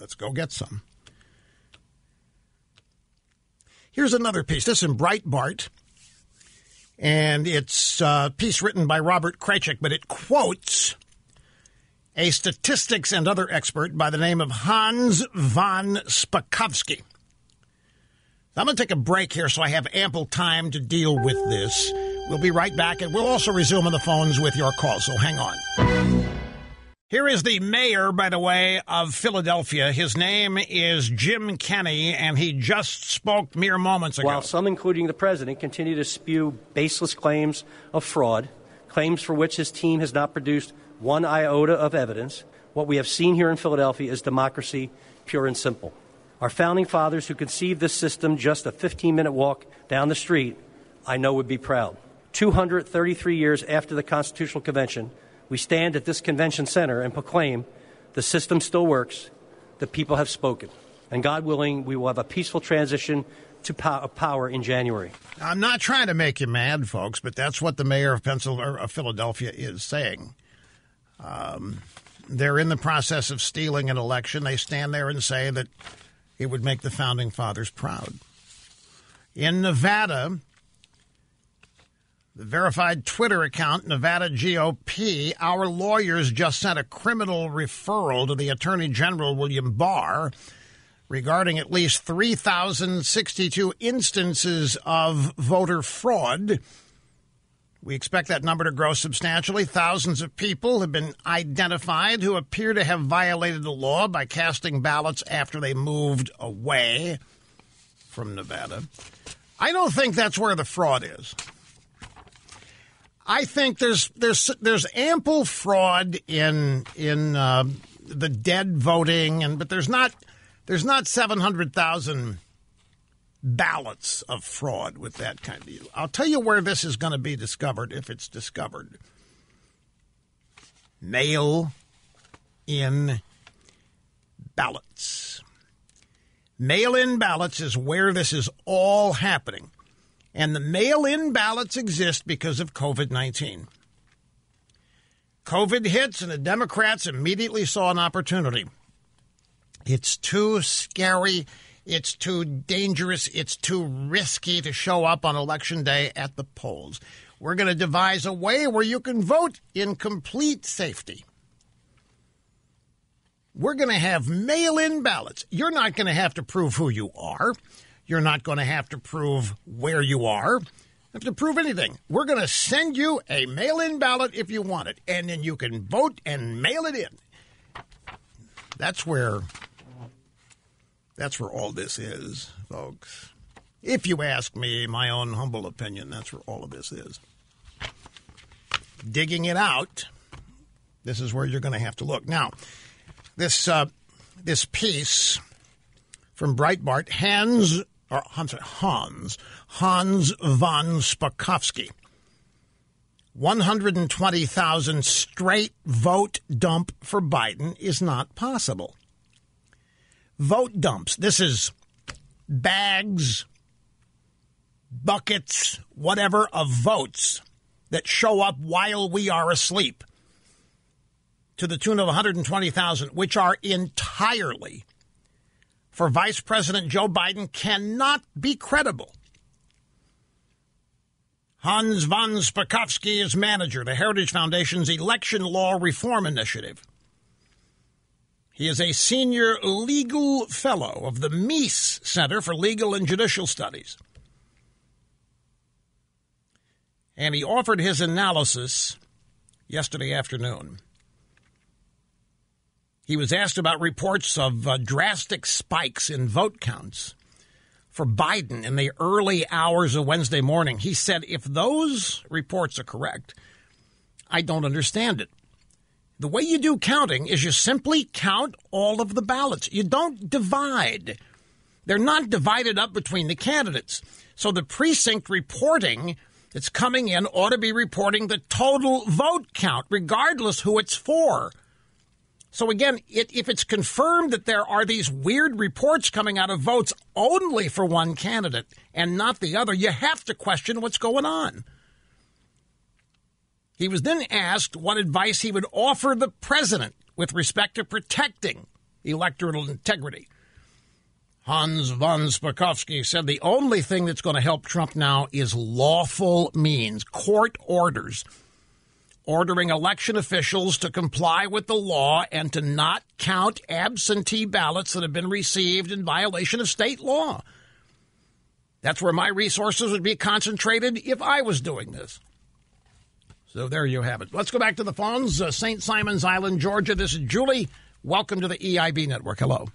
let's go get some. Here's another piece. This is in Breitbart, and it's a piece written by Robert Kraychik, but it quotes a statistics and other expert by the name of Hans von Spakovsky. I'm going to take a break here so I have ample time to deal with this. We'll be right back, and we'll also resume on the phones with your calls, so hang on. Here is the mayor, by the way, of Philadelphia. His name is Jim Kenney, and he just spoke mere moments ago. While some, including the president, continue to spew baseless claims of fraud, claims for which his team has not produced one iota of evidence, what we have seen here in Philadelphia is democracy, pure and simple. Our founding fathers, who conceived this system just a 15 minute walk down the street, I know would be proud. 233 years after the Constitutional Convention, we stand at this convention center and proclaim the system still works, the people have spoken. And God willing, we will have a peaceful transition to power in January. I'm not trying to make you mad, folks, but that's what the mayor of Pennsylvania, of Philadelphia is saying. Um, they're in the process of stealing an election. They stand there and say that it would make the founding fathers proud. In Nevada, the verified Twitter account, Nevada GOP, our lawyers just sent a criminal referral to the Attorney General, William Barr, regarding at least 3,062 instances of voter fraud. We expect that number to grow substantially. Thousands of people have been identified who appear to have violated the law by casting ballots after they moved away from Nevada. I don't think that's where the fraud is. I think there's there's there's ample fraud in in uh, the dead voting, and but there's not there's not seven hundred thousand ballots of fraud with that kind of deal. I'll tell you where this is going to be discovered if it's discovered. Mail in ballots. Mail in ballots is where this is all happening. And the mail in ballots exist because of COVID 19. COVID hits, and the Democrats immediately saw an opportunity. It's too scary. It's too dangerous. It's too risky to show up on election day at the polls. We're going to devise a way where you can vote in complete safety. We're going to have mail in ballots. You're not going to have to prove who you are. You're not going to have to prove where you are. Have to prove anything. We're going to send you a mail in ballot if you want it, and then you can vote and mail it in. That's where that's where all this is, folks. If you ask me, my own humble opinion, that's where all of this is. Digging it out, this is where you're going to have to look. Now, this uh, this piece from Breitbart, Hans or I'm sorry, Hans Hans von Spakovsky. 120,000 straight vote dump for Biden is not possible vote dumps. This is bags, buckets, whatever of votes that show up while we are asleep to the tune of 120,000, which are entirely for Vice President Joe Biden, cannot be credible. Hans von Spakovsky is manager, of the Heritage Foundation's Election Law Reform Initiative. He is a senior legal fellow of the Meese Center for Legal and Judicial Studies. And he offered his analysis yesterday afternoon. He was asked about reports of uh, drastic spikes in vote counts for Biden in the early hours of Wednesday morning. He said, if those reports are correct, I don't understand it. The way you do counting is you simply count all of the ballots. You don't divide. They're not divided up between the candidates. So the precinct reporting that's coming in ought to be reporting the total vote count, regardless who it's for. So again, it, if it's confirmed that there are these weird reports coming out of votes only for one candidate and not the other, you have to question what's going on. He was then asked what advice he would offer the president with respect to protecting electoral integrity. Hans von Spakovsky said the only thing that's going to help Trump now is lawful means, court orders, ordering election officials to comply with the law and to not count absentee ballots that have been received in violation of state law. That's where my resources would be concentrated if I was doing this. So there you have it. Let's go back to the phones. Uh, St. Simon's Island, Georgia. This is Julie. Welcome to the EIB network. Hello.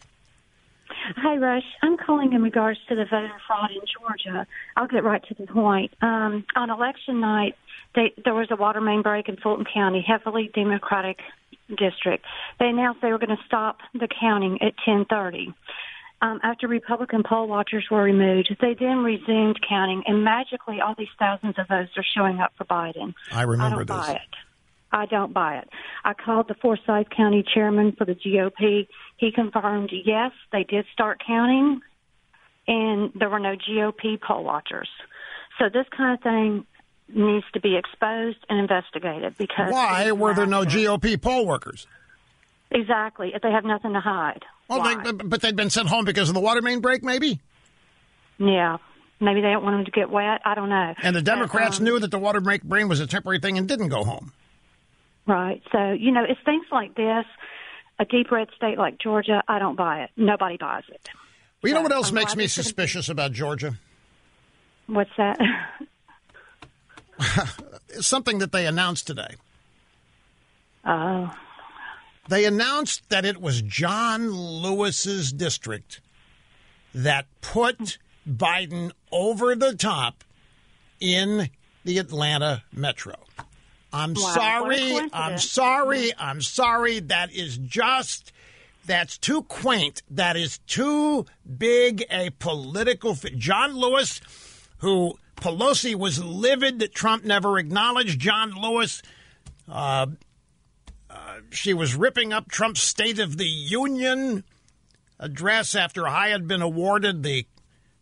Hi, Rush. I'm calling in regards to the voter fraud in Georgia. I'll get right to the point. Um, on election night, they, there was a water main break in Fulton County, heavily Democratic district. They announced they were going to stop the counting at 10:30 um, after Republican poll watchers were removed, they then resumed counting, and magically, all these thousands of votes are showing up for Biden. I remember I don't this. Buy it. I don't buy it. I called the Forsyth County chairman for the GOP. He confirmed, yes, they did start counting, and there were no GOP poll watchers. So this kind of thing needs to be exposed and investigated because why were there no GOP poll workers? Exactly, if they have nothing to hide. Well, they, but they'd been sent home because of the water main break, maybe. Yeah, maybe they don't want them to get wet. I don't know. And the Democrats but, um, knew that the water break brain was a temporary thing and didn't go home. Right. So you know, it's things like this. A deep red state like Georgia, I don't buy it. Nobody buys it. Well, you know what else I'm makes me suspicious about Georgia? What's that? <laughs> <laughs> Something that they announced today. Oh. They announced that it was John Lewis's district that put Biden over the top in the Atlanta metro. I'm Wow, sorry. I'm sorry. I'm sorry. That is just that's too quaint, that is too big a political fit. John Lewis, who Pelosi was livid that Trump never acknowledged. John Lewis, uh, uh, she was ripping up Trump's State of the Union address after I had been awarded the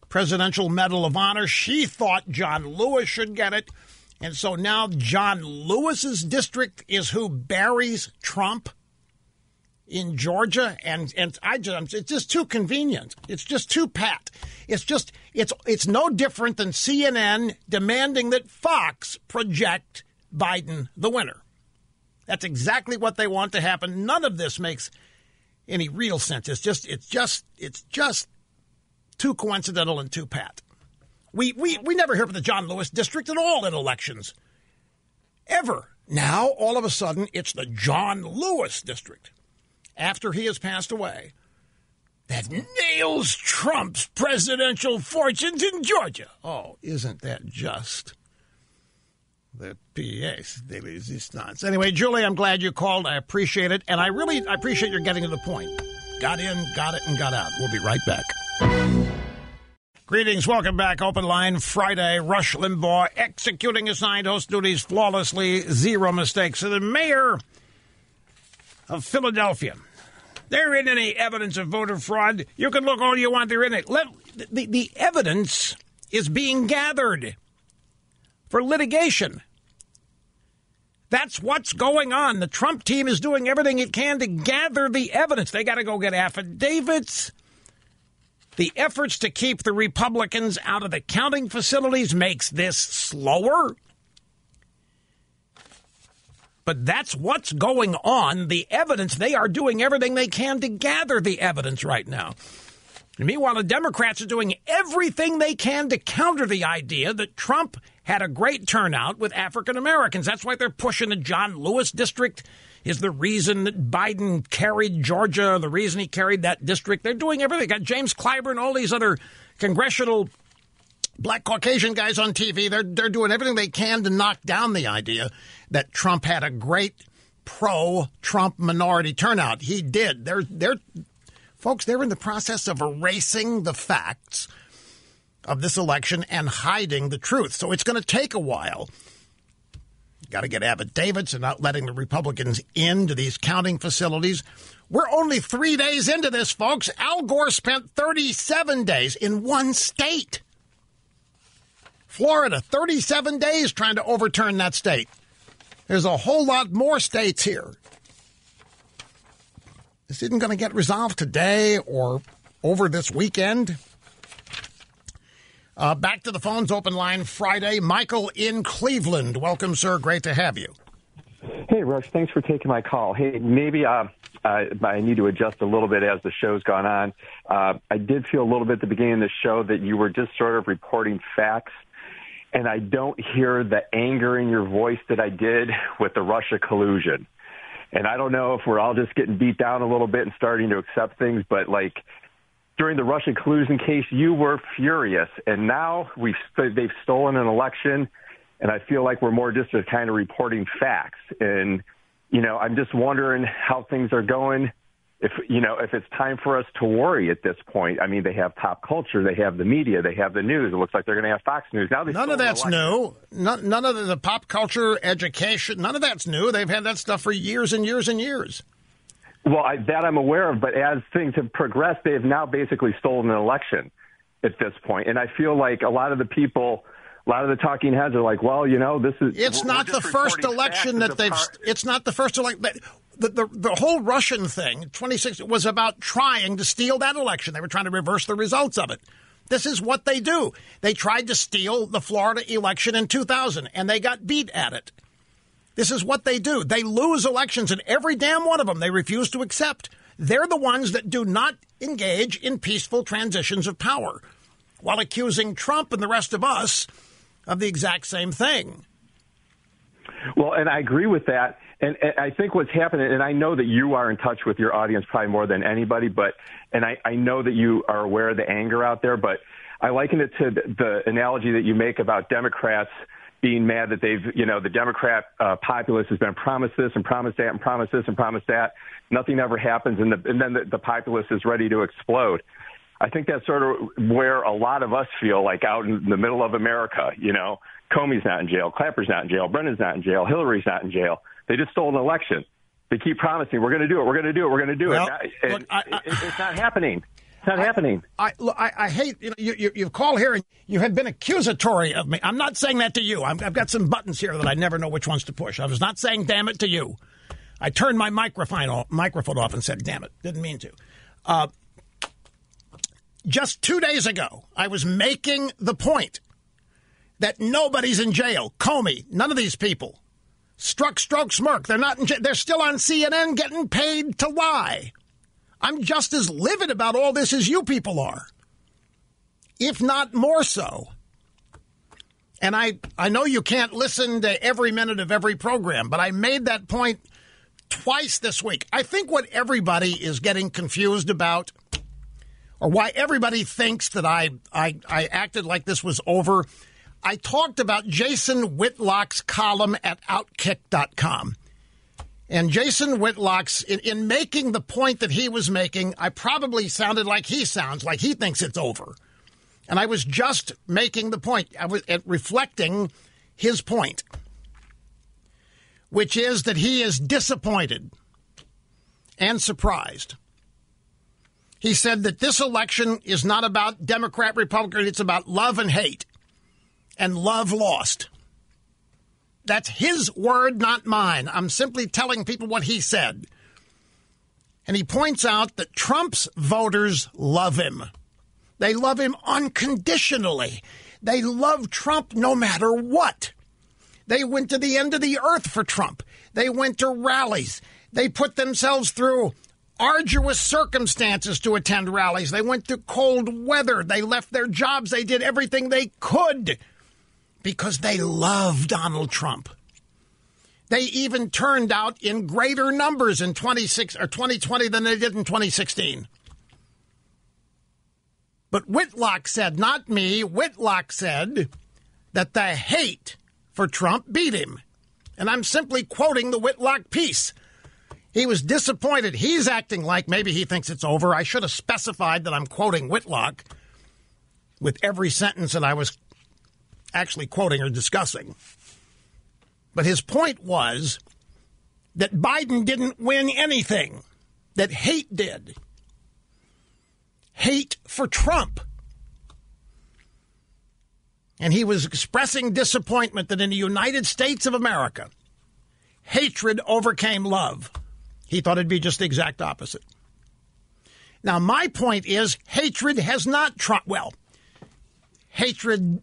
Presidential Medal of Honor. She thought John Lewis should get it. And so now John Lewis's district is who buries Trump in Georgia, and and I just it's just too convenient. It's just too pat. It's just it's it's no different than CNN demanding that Fox project Biden the winner. That's exactly what they want to happen. None of this makes any real sense. It's just it's just it's just too coincidental and too pat. We we we never hear from the John Lewis district at all in elections. Ever. Now all of a sudden it's the John Lewis district after he has passed away that nails Trump's presidential fortunes in Georgia. Oh, isn't that just the PS daily resistance? Anyway, Julie, I'm glad you called. I appreciate it. And I really I appreciate your getting to the point. Got in, got it, and got out. We'll be right back. Greetings, welcome back. Open line Friday. Rush Limbaugh executing assigned host duties flawlessly, zero mistakes. So the mayor of Philadelphia. There isn't any evidence of voter fraud. You can look all you want. There isn't. Let, the, the evidence is being gathered for litigation. That's what's going on. The Trump team is doing everything it can to gather the evidence. They got to go get affidavits. The efforts to keep the Republicans out of the counting facilities makes this slower. But that's what's going on. The evidence, they are doing everything they can to gather the evidence right now. And meanwhile, the Democrats are doing everything they can to counter the idea that Trump had a great turnout with African Americans. That's why they're pushing the John Lewis district is the reason that Biden carried Georgia, the reason he carried that district. They're doing everything. They got James Clyburn, all these other congressional black Caucasian guys on TV. They're they're doing everything they can to knock down the idea that Trump had a great pro Trump minority turnout. He did. They're they're folks, they're in the process of erasing the facts of this election and hiding the truth. So it's going to take a while. Got to get affidavits and not letting the Republicans into these counting facilities. We're only three days into this, folks. Al Gore spent 37 days in one state. Florida, 37 days trying to overturn that state. There's a whole lot more states here. This isn't going to get resolved today or over this weekend. Uh, back to the phones, open line Friday. Michael in Cleveland. Welcome, sir. Great to have you. Hey, Rush. Thanks for taking my call. Hey, maybe uh, I, I need to adjust a little bit as the show's gone on. Uh, I did feel a little bit at the beginning of the show that you were just sort of reporting facts, and I don't hear the anger in your voice that I did with the Russia collusion. And I don't know if we're all just getting beat down a little bit and starting to accept things, but like during the Russian collusion case, you were furious, and now we've they've stolen an election, and I feel like we're more just kind of reporting facts. And you know, I'm just wondering how things are going. If you know, if it's time for us to worry at this point. I mean, they have pop culture, they have the media, they have the news. It looks like they're going to have Fox News now. None of that's new. None, none of the, the pop culture, education, none of that's new. They've had that stuff for years and years and years. Well, I, that I'm aware of, but as things have progressed, they have now basically stolen an election at this. And I feel like a lot of the people, a lot of the talking heads are like, well, you know, this is. It's not the first election that they've. Part. It's not the first election. The, the, the whole Russian thing, 26, was about trying to steal that election. They were trying to reverse the results of it. This is what they do. They tried to steal the Florida election in 2000, and they got beat at it. This is what they do. They lose elections, and every damn one of them they refuse to accept. They're the ones that do not engage in peaceful transitions of power, while accusing Trump and the rest of us of the exact same thing. Well, and I agree with that. And, and I think what's happening, and I know that you are in touch with your audience probably more than anybody, but, and I, I know that you are aware of the anger out there, but I liken it to the, the analogy that you make about Democrats being mad that they've, you know, the Democrat uh, populace has been promised this and promised that and promised this and promised that. Nothing ever happens, and, the, and then the, the populace is ready to explode. I think that's sort of where a lot of us feel like out in the middle of America. You know, Comey's not in jail, Clapper's not in jail, Brennan's not in jail, Hillary's not in jail. They just stole an election. They keep promising we're going to do it, we're going to do it, we're going to do Well, it. And look, I- I- it- it's not happening. It's not happening. I, look, I, I hate you, know, you, you. You call here and you have been accusatory of me. I'm not saying that to you. I'm, I've got some buttons here that I never know which ones to push. I was not saying "damn it" to you. I turned my microphone off, microphone off and said "damn it." Didn't mean to. Uh, just two days ago, I was making the point that nobody's in jail. Comey, none of these people. Strzok, stroke, smirk. They're not in jail. They're still on CNN getting paid to lie. I'm just as livid about all this as you people are, if not more so. And I, I know you can't listen to every minute of every program, but I made that point twice this week. I think what everybody is getting confused about, or why everybody thinks that I, I, I acted like this was over, I talked about Jason Whitlock's column at Outkick.com. And Jason Whitlock's, in, in making the point that he was making, I probably sounded like he sounds, like he thinks it's over. And I was just making the point, I was reflecting his point, which is that he is disappointed and surprised. He said that this election is not about Democrat, Republican, it's about love and hate. And love lost. That's his word, not mine. I'm simply telling people what he said. And he points out that Trump's voters love him. They love him unconditionally. They love Trump no matter what. They went to the end of the earth for Trump. They went to rallies. They put themselves through arduous circumstances to attend rallies. They went through cold weather. They left their jobs. They did everything they could because they love Donald Trump. They even turned out in greater numbers in 26 or 2020 than they did in 2016. But Whitlock said, not me, Whitlock said that the hate for Trump beat him. And I'm simply quoting the Whitlock piece. He was disappointed. He's acting like maybe he thinks it's over. I should have specified that I'm quoting Whitlock with every sentence that I was actually quoting or discussing. But his point was that Biden didn't win anything, that hate did. Hate for Trump. And he was expressing disappointment that in the United States of America, hatred overcame love. He thought it'd be just the exact opposite. Now, my point is hatred has not Trump. Well, hatred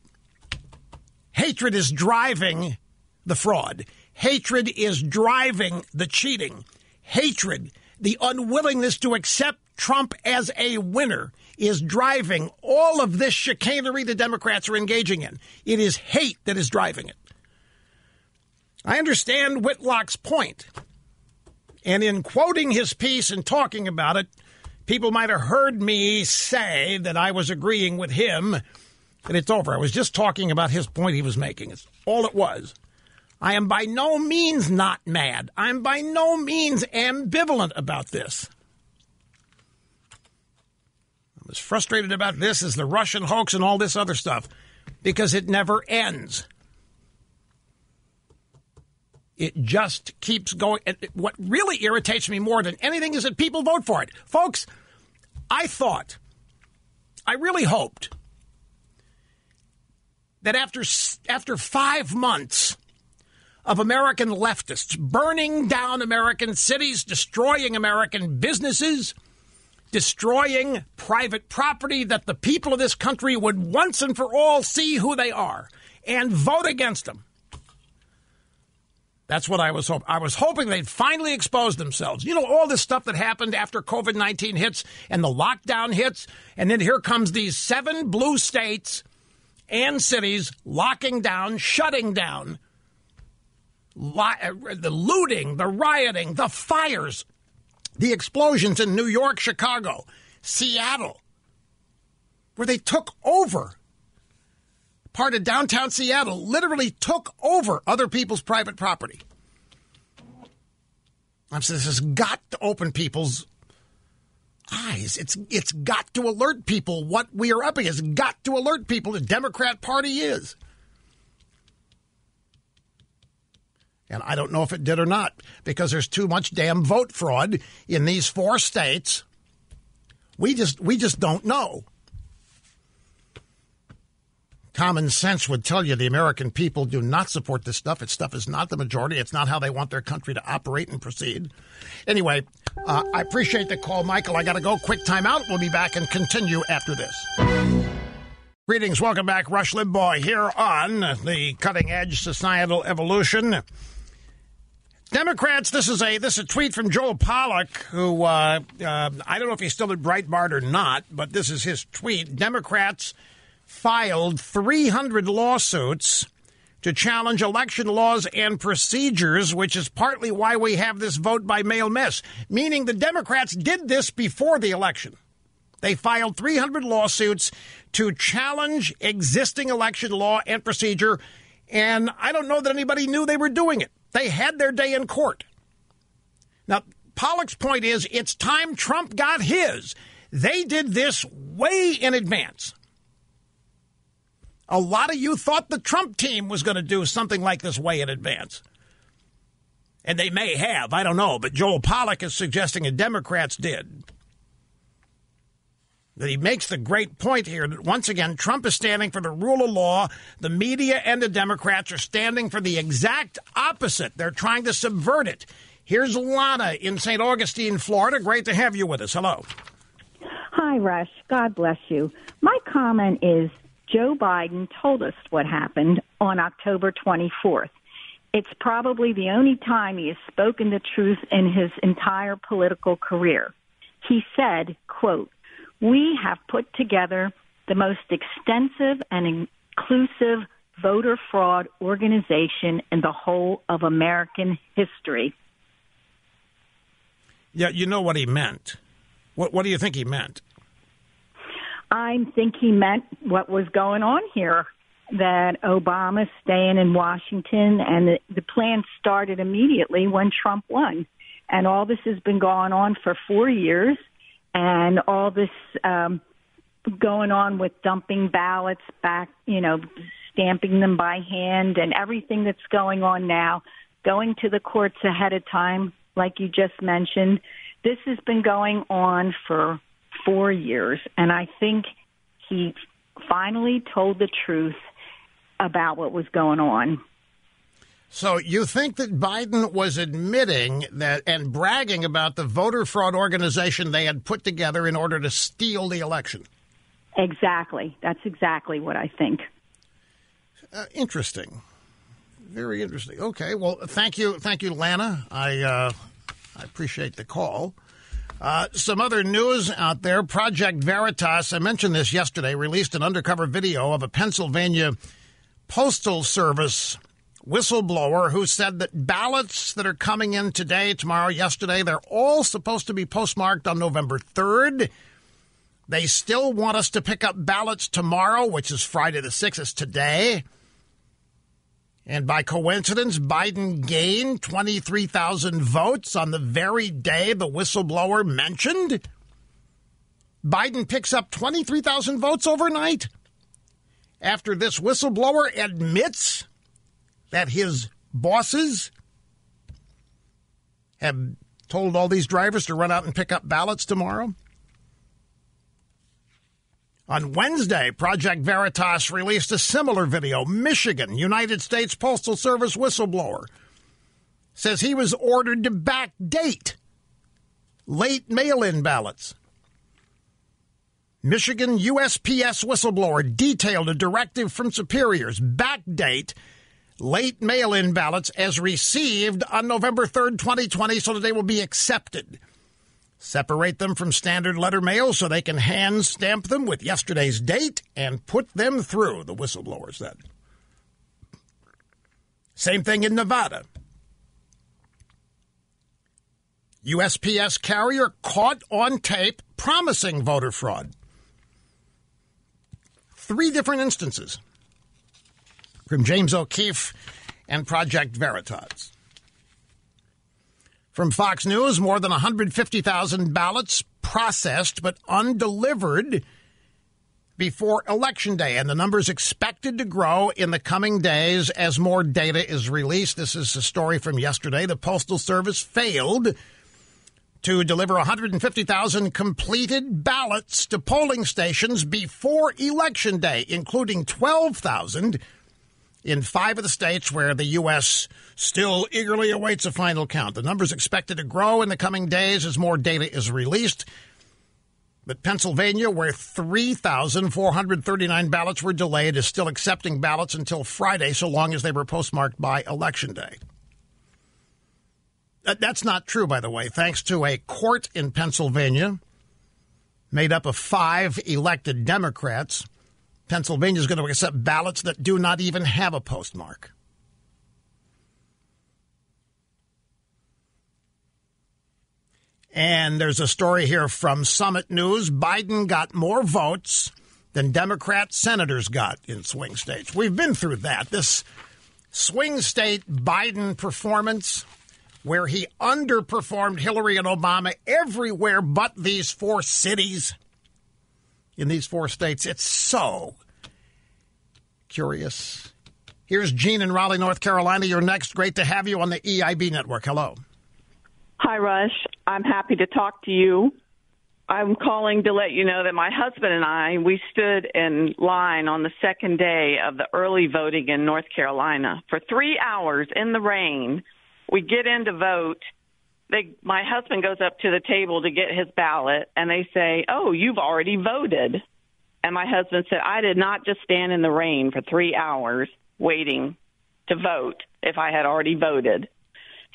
Hatred is driving the fraud. Hatred is driving the cheating. Hatred, the unwillingness to accept Trump as a winner, is driving all of this chicanery the Democrats are engaging in. It is hate that is driving it. I understand Whitlock's point. And in quoting his piece and talking about it, people might have heard me say that I was agreeing with him that it's over. I was just talking about his point he was making. It's all it was. I am by no means not mad. I'm by no means ambivalent about this. I'm as frustrated about this as the Russian hoax and all this other stuff because it never ends. It just keeps going. And What really irritates me more than anything is that people vote for it. Folks, I thought, I really hoped that after after five months of American leftists burning down American cities, destroying American businesses, destroying private property, that the people of this country would once and for all see who they are and vote against them. That's what I was hoping. I was hoping they'd finally expose themselves. You know, all this stuff that happened after COVID 19 hits and the lockdown hits, and then here comes these seven blue states and cities locking down, shutting down, li- uh, the looting, the rioting, the fires, the explosions in New York, Chicago, Seattle, where they took over part of downtown Seattle, literally took over other people's private property. I'm saying this has got to open people's eyes. It's it's got to alert people what we are up against. It's got to alert people the Democrat Party is. And I don't know if it did or not because there's too much damn vote fraud in these four states. We just we just don't know. Common sense would tell you the American people do not support this stuff. Its stuff is not the majority. It's not how they want their country to operate and proceed. Anyway, uh, I appreciate the call, Michael. I got to go. Quick timeout. We'll be back and continue after this. Greetings. Welcome back. Rush Limbaugh here on the cutting edge societal evolution. Democrats, this is a this is a tweet from Joel Pollak, who uh, uh, I don't know if he's still at Breitbart or not, but this is his tweet. Democrats filed 300 lawsuits to challenge election laws and procedures, which is partly why we have this vote by mail mess. Meaning the Democrats did this before the election. They filed 300 lawsuits to challenge existing election law and procedure, and I don't know that anybody knew they were doing it. They had their day in court. Now, Pollak's point is it's time Trump got his. They did this way in advance. A lot of you thought the Trump team was going to do something like this way in advance. And they may have, I don't know, but Joel Pollak is suggesting the Democrats did. That he makes the great point here that once again, Trump is standing for the rule of law. The media and the Democrats are standing for the exact opposite. They're trying to subvert it. Here's Lana in St. Augustine, Florida. Great to have you with us. Hello. Hi, Rush. God bless you. My comment is Joe Biden told us what happened on October 24th. It's probably the only time he has spoken the truth in his entire political career. He said, quote, we have put together the most extensive and inclusive voter fraud organization in the whole of American history. Yeah, you know what he meant. What, what do you think he meant? I think he meant what was going on here that Obama's staying in Washington, and the, the plan started immediately when Trump won. And all this has been going on for four years, and all this um, going on with dumping ballots back, you know, stamping them by hand, and everything that's going on now, going to the courts ahead of time, like you just mentioned. This has been going on for four years, and I think he finally told the truth about what was going on. So you think that Biden was admitting that and bragging about the voter fraud organization they had put together in order to steal the election? Exactly. That's exactly what I think. Uh, interesting. Very interesting. Okay. Well, thank you, thank you, Lana. I uh, I appreciate the call. Uh, some other news out there. Project Veritas, I mentioned this yesterday, released an undercover video of a Pennsylvania Postal Service whistleblower who said that ballots that are coming in today, tomorrow, yesterday, they're all supposed to be postmarked on November 3rd. They still want us to pick up ballots tomorrow, which is Friday the 6th, is today. And by coincidence, Biden gained 23,000 votes on the very day the whistleblower mentioned. Biden picks up 23,000 votes overnight after this whistleblower admits that his bosses have told all these drivers to run out and pick up ballots tomorrow. On Wednesday, Project Veritas released a similar video. Michigan, United States Postal Service whistleblower, says he was ordered to backdate late mail in ballots. Michigan USPS whistleblower detailed a directive from superiors backdate late mail in ballots as received on November 3rd, 2020, so that they will be accepted. Separate them from standard letter mail so they can hand stamp them with yesterday's date and put them through, the whistleblower said. Same thing in Nevada. USPS carrier caught on tape promising voter fraud. Three different instances. from James O'Keefe and Project Veritas. From Fox News, more than 150,000 ballots processed but undelivered before Election Day, and the numbers expected to grow in the coming days as more data is released. This is a story from yesterday. The Postal Service failed to deliver 150,000 completed ballots to polling stations before Election Day, including 12,000 in five of the states where the U.S. still eagerly awaits a final count. The number is expected to grow in the coming days as more data is released. But Pennsylvania, where 3,439 ballots were delayed, is still accepting ballots until Friday, so long as they were postmarked by Election Day. That's not true, by the way, thanks to a court in Pennsylvania made up of five elected Democrats. Pennsylvania is going to accept ballots that do not even have a postmark. And there's a story here from Summit News. Biden got more votes than Democrat senators got in swing states. We've been through that. This swing state Biden performance, where he underperformed Hillary and Obama everywhere but these four cities in these four states. It's so curious. Here's Gene in Raleigh, North Carolina. You're next. Great to have you on the EIB network. Hello. Hi, Rush. I'm happy to talk to you. I'm calling to let you know that my husband and I, we stood in line on the second day of the early voting in North Carolina for three hours in the rain. We get in to vote. They, my husband goes up to the table to get his ballot, and they say, "Oh, you've already voted." And my husband said, "I did not just stand in the rain for three hours waiting to vote if I had already voted."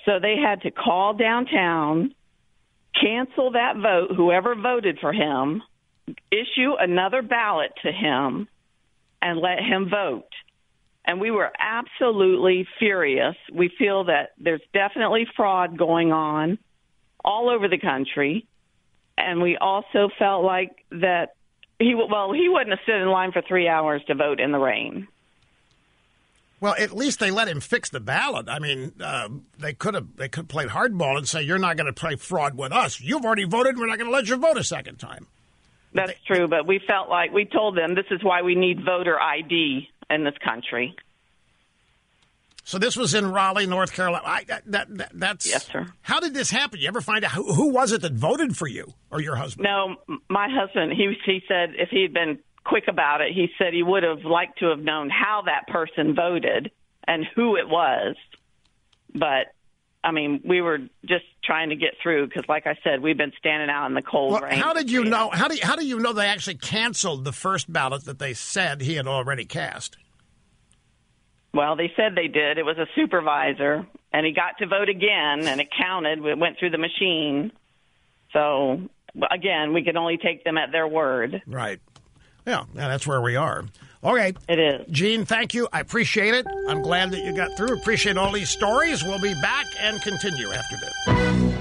So they had to call downtown, cancel that vote, whoever voted for him, issue another ballot to him, and let him vote. And we were absolutely furious. We feel that there's definitely fraud going on all over the country. And we also felt like that he, well, he wouldn't have stood in line for three hours to vote in the rain. Well, at least they let him fix the ballot. I mean, uh, they could have they could have played hardball and say you're not going to play fraud with us. You've already voted. We're not going to let you vote a second time. That's true, but we felt like we told them this is why we need voter ID in this country. So this was in Raleigh, North Carolina. I, that, that, that's yes, sir. How did this happen? You ever find out who, who was it that voted for you or your husband? No, my husband. He he said if he had been quick about it, he said he would have liked to have known how that person voted and who it was. But I mean, we were just trying to get through because, like I said, we've been standing out in the cold well, rain. How did you know? How do you, how do you know they actually canceled the first ballot that they said he had already cast? Well, they said they did. It was a supervisor, and he got to vote again, and it counted. It went through the machine. So again, we can only take them at their word. Right. Yeah, that's where we are. Okay. It is. Gene, thank you. I appreciate it. I'm glad that you got through. Appreciate all these stories. We'll be back and continue after this.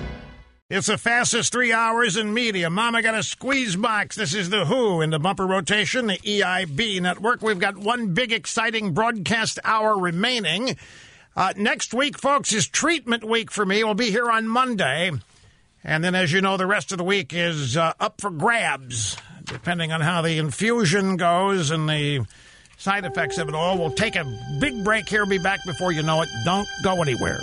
It's the fastest three hours in media. Mama got a squeeze box. This is the Who in the bumper rotation, the EIB network. We've got one big exciting broadcast hour remaining. Uh, next week, folks, is treatment week for me. We'll be here on Monday. And then, as you know, the rest of the week is uh, up for grabs, depending on how the infusion goes and the side effects of it all. We'll take a big break here, be back before you know it. Don't go anywhere.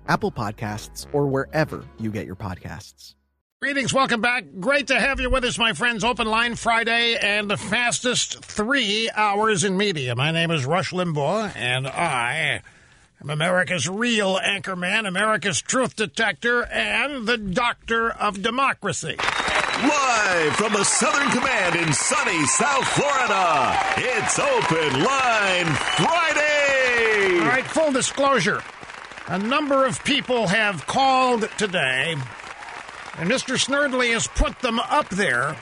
Apple Podcasts, or wherever you get your podcasts. Greetings, welcome back. Great to have you with us, my friends. Open Line Friday and the fastest three hours in media. My name is Rush Limbaugh, and I am America's real anchorman, America's truth detector, and the doctor of democracy. Live from the Southern Command in sunny South Florida, it's Open Line Friday. All right, full disclosure. A number of people have called today, and Mr. Snerdley has put them up there.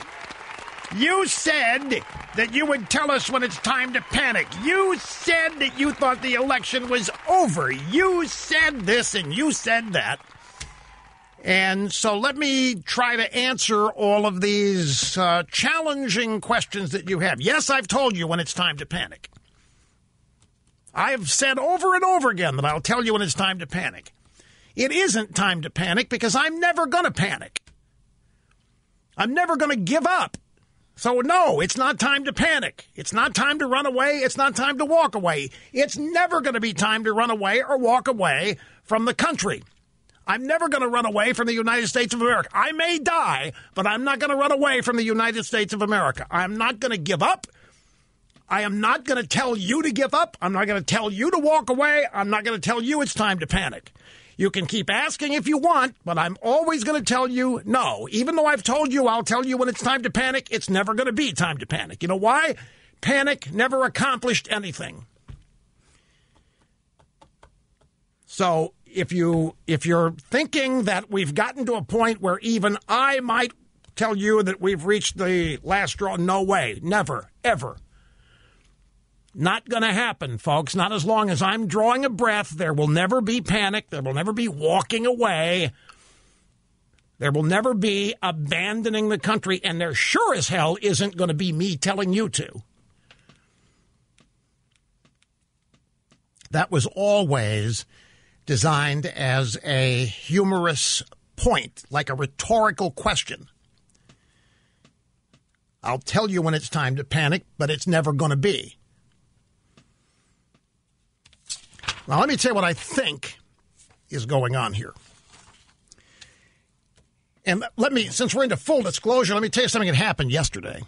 You said that you would tell us when it's time to panic. You said that you thought the election was over. You said this and you said that. And so let me try to answer all of these uh, challenging questions that you have. Yes, I've told you when it's time to panic. I've said over and over again that I'll tell you when it's time to panic. It isn't time to panic because I'm never going to panic. I'm never going to give up. So, no, it's not time to panic. It's not time to run away. It's not time to walk away. It's never going to be time to run away or walk away from the country. I'm never going to run away from the United States of America. I may die, but I'm not going to run away from the United States of America. I'm not going to give up. I am not going to tell you to give up. I'm not going to tell you to walk away. I'm not going to tell you it's time to panic. You can keep asking if you want, but I'm always going to tell you no. Even though I've told you I'll tell you when it's time to panic, it's never going to be time to panic. You know why? Panic never accomplished anything. So if you if you're thinking that we've gotten to a point where even I might tell you that we've reached the last straw, no way, never, ever. Not going to happen, folks. Not as long as I'm drawing a breath. There will never be panic. There will never be walking away. There will never be abandoning the country. And there sure as hell isn't going to be me telling you to. That was always designed as a humorous point, like a rhetorical question. I'll tell you when it's time to panic, but it's never going to be. Now, let me tell you what I think is going on here. And let me, since we're into full disclosure, let me tell you something that happened yesterday.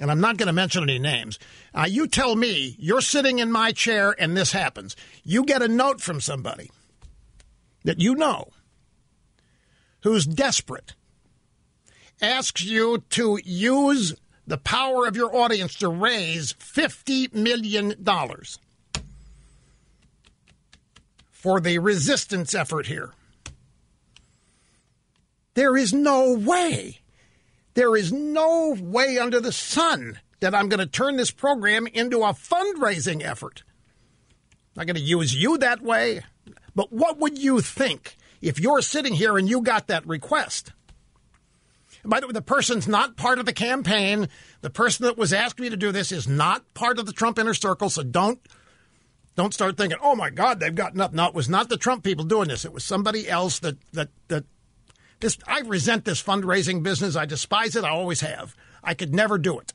And I'm not going to mention any names. Uh, you tell me you're sitting in my chair and this happens. You get a note from somebody that you know who's desperate, asks you to use the power of your audience to raise $50 million for the resistance effort here. There is no way, there is no way under the sun that I'm going to turn this program into a fundraising effort. I'm not going to use you that way. But what would you think if you're sitting here and you got that request? By the way, the person's not part of the campaign. The person that was asking me to do this is not part of the Trump inner circle. So don't don't start thinking, "Oh my God, they've gotten up." No, it was not the Trump people doing this. It was somebody else that that that this. I resent this fundraising business. I despise it. I always have. I could never do it.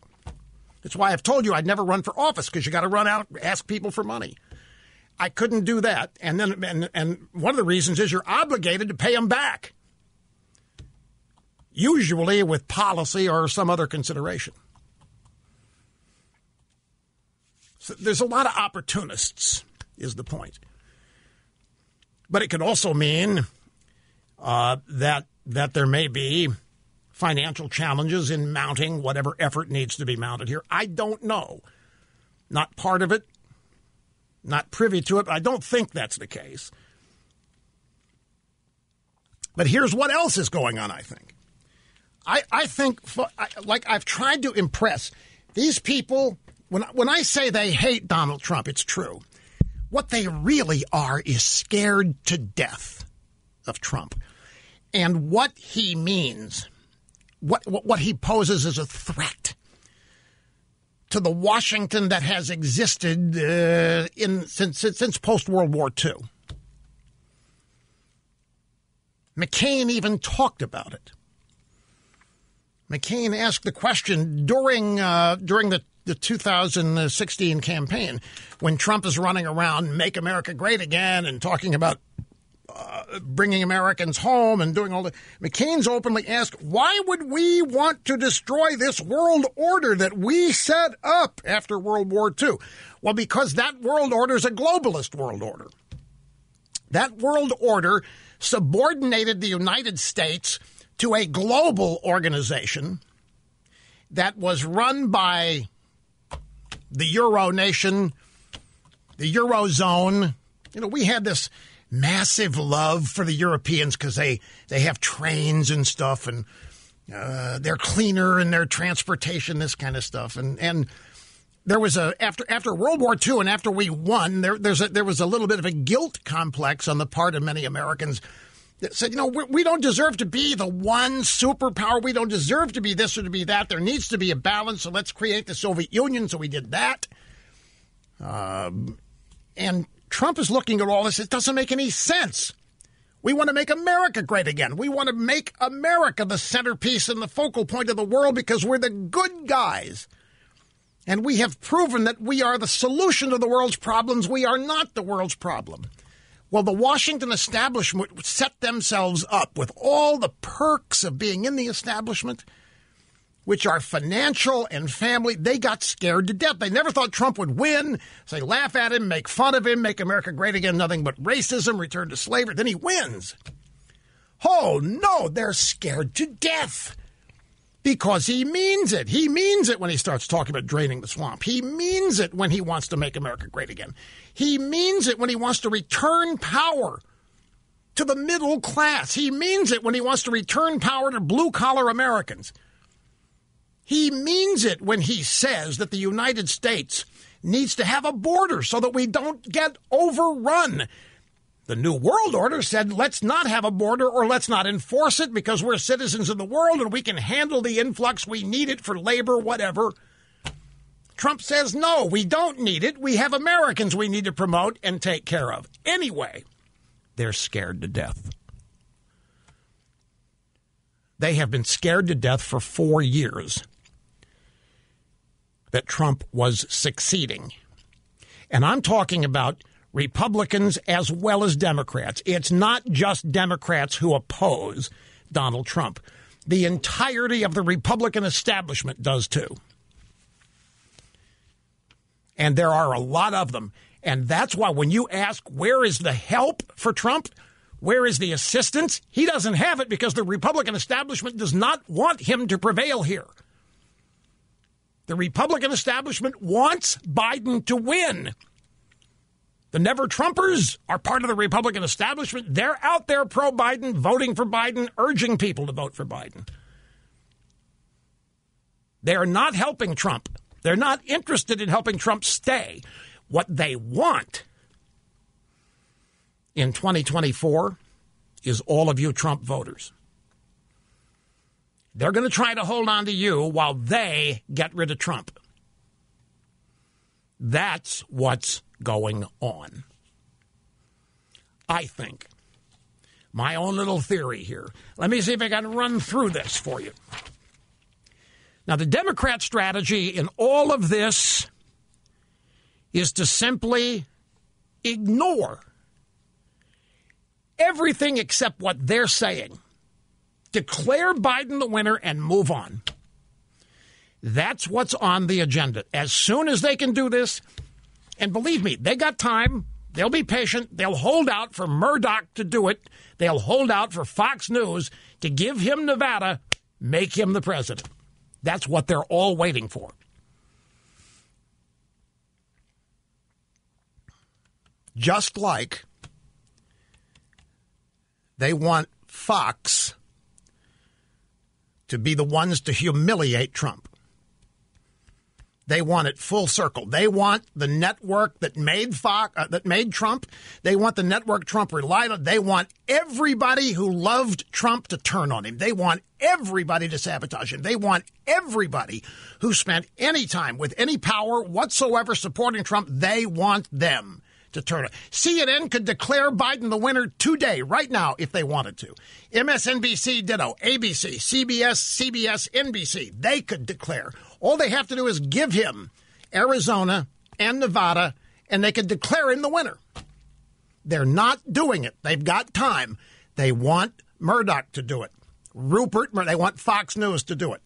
That's why I've told you I'd never run for office because you got to run out ask people for money. I couldn't do that, and then and and one of the reasons is you're obligated to pay them back usually with policy or some other consideration. So there's a lot of opportunists, is the point. But it could also mean uh, that that there may be financial challenges in mounting whatever effort needs to be mounted here. I don't know. Not part of it. Not privy to it. But I don't think that's the case. But here's what else is going on, I think. I, I think, like I've tried to impress these people, when, when I say they hate Donald Trump, it's true. What they really are is scared to death of Trump and what he means, what, what he poses as a threat to the Washington that has existed uh, in since since post World War II. McCain even talked about it. McCain asked the question during uh, during the, the 2016 campaign when Trump is running around "Make America Great Again" and talking about uh, bringing Americans home and doing all that. McCain's openly asked, "Why would we want to destroy this world order that we set up after World War II?" Well, because that world order is a globalist world order. That world order subordinated the United States to a global organization that was run by the Euro nation, the Eurozone. You know, we had this massive love for the Europeans because they, they have trains and stuff and uh, they're cleaner in their transportation, this kind of stuff. And, and there was a after after World War II and after we won, there there's a, there was a little bit of a guilt complex on the part of many Americans that said, you know, we don't deserve to be the one superpower. We don't deserve to be this or to be that. There needs to be a balance. So let's create the Soviet Union. So we did that. Um, and Trump is looking at all this. It doesn't make any sense. We want to make America great again. We want to make America the centerpiece and the focal point of the world because we're the good guys. And we have proven that we are the solution to the world's problems. We are not the world's problem. Well, the Washington establishment set themselves up with all the perks of being in the establishment, which are financial and family. They got scared to death. They never thought Trump would win. So they laugh at him, make fun of him, make America great again, nothing but racism, return to slavery. Then he wins. Oh, no, they're scared to death because he means it. He means it when he starts talking about draining the swamp. He means it when he wants to make America great again. He means it when he wants to return power to the middle class. He means it when he wants to return power to blue collar Americans. He means it when he says that the United States needs to have a border so that we don't get overrun the New World Order said, let's not have a border or let's not enforce it because we're citizens of the world and we can handle the influx. We need it for labor, whatever. Trump says, no, we don't need it. We have Americans we need to promote and take care of. Anyway, they're scared to death. They have been scared to death for four years that Trump was succeeding. And I'm talking about Republicans as well as Democrats. It's not just Democrats who oppose Donald Trump. The entirety of the Republican establishment does too. And there are a lot of them. And that's why when you ask where is the help for Trump, where is the assistance, he doesn't have it because the Republican establishment does not want him to prevail here. The Republican establishment wants Biden to win. The never Trumpers are part of the Republican establishment. They're out there pro Biden, voting for Biden, urging people to vote for Biden. They are not helping Trump. They're not interested in helping Trump stay. What they want in 2024 is all of you Trump voters. They're going to try to hold on to you while they get rid of Trump. That's what's going on. I think. My own little theory here. Let me see if I can run through this for you. Now, the Democrat strategy in all of this is to simply ignore everything except what they're saying. Declare Biden the winner and move on. That's what's on the agenda. As soon as they can do this, and believe me, they got time. They'll be patient. They'll hold out for Murdoch to do it. They'll hold out for Fox News to give him Nevada, make him the president. That's what they're all waiting for. Just like they want Fox to be the ones to humiliate Trump. They want it full circle. They want the network that made Fox, uh, that made Trump. They want the network Trump relied on. They want everybody who loved Trump to turn on him. They want everybody to sabotage him. They want everybody who spent any time with any power whatsoever supporting Trump. They want them to turn on. CNN could declare Biden the winner today, right now, if they wanted to. MSNBC ditto, ABC, CBS, CBS, NBC. They could declare. All they have to do is give him Arizona and Nevada, and they could declare him the winner. They're not doing it. They've got time. They want Murdoch to do it. Rupert, they want Fox News to do it.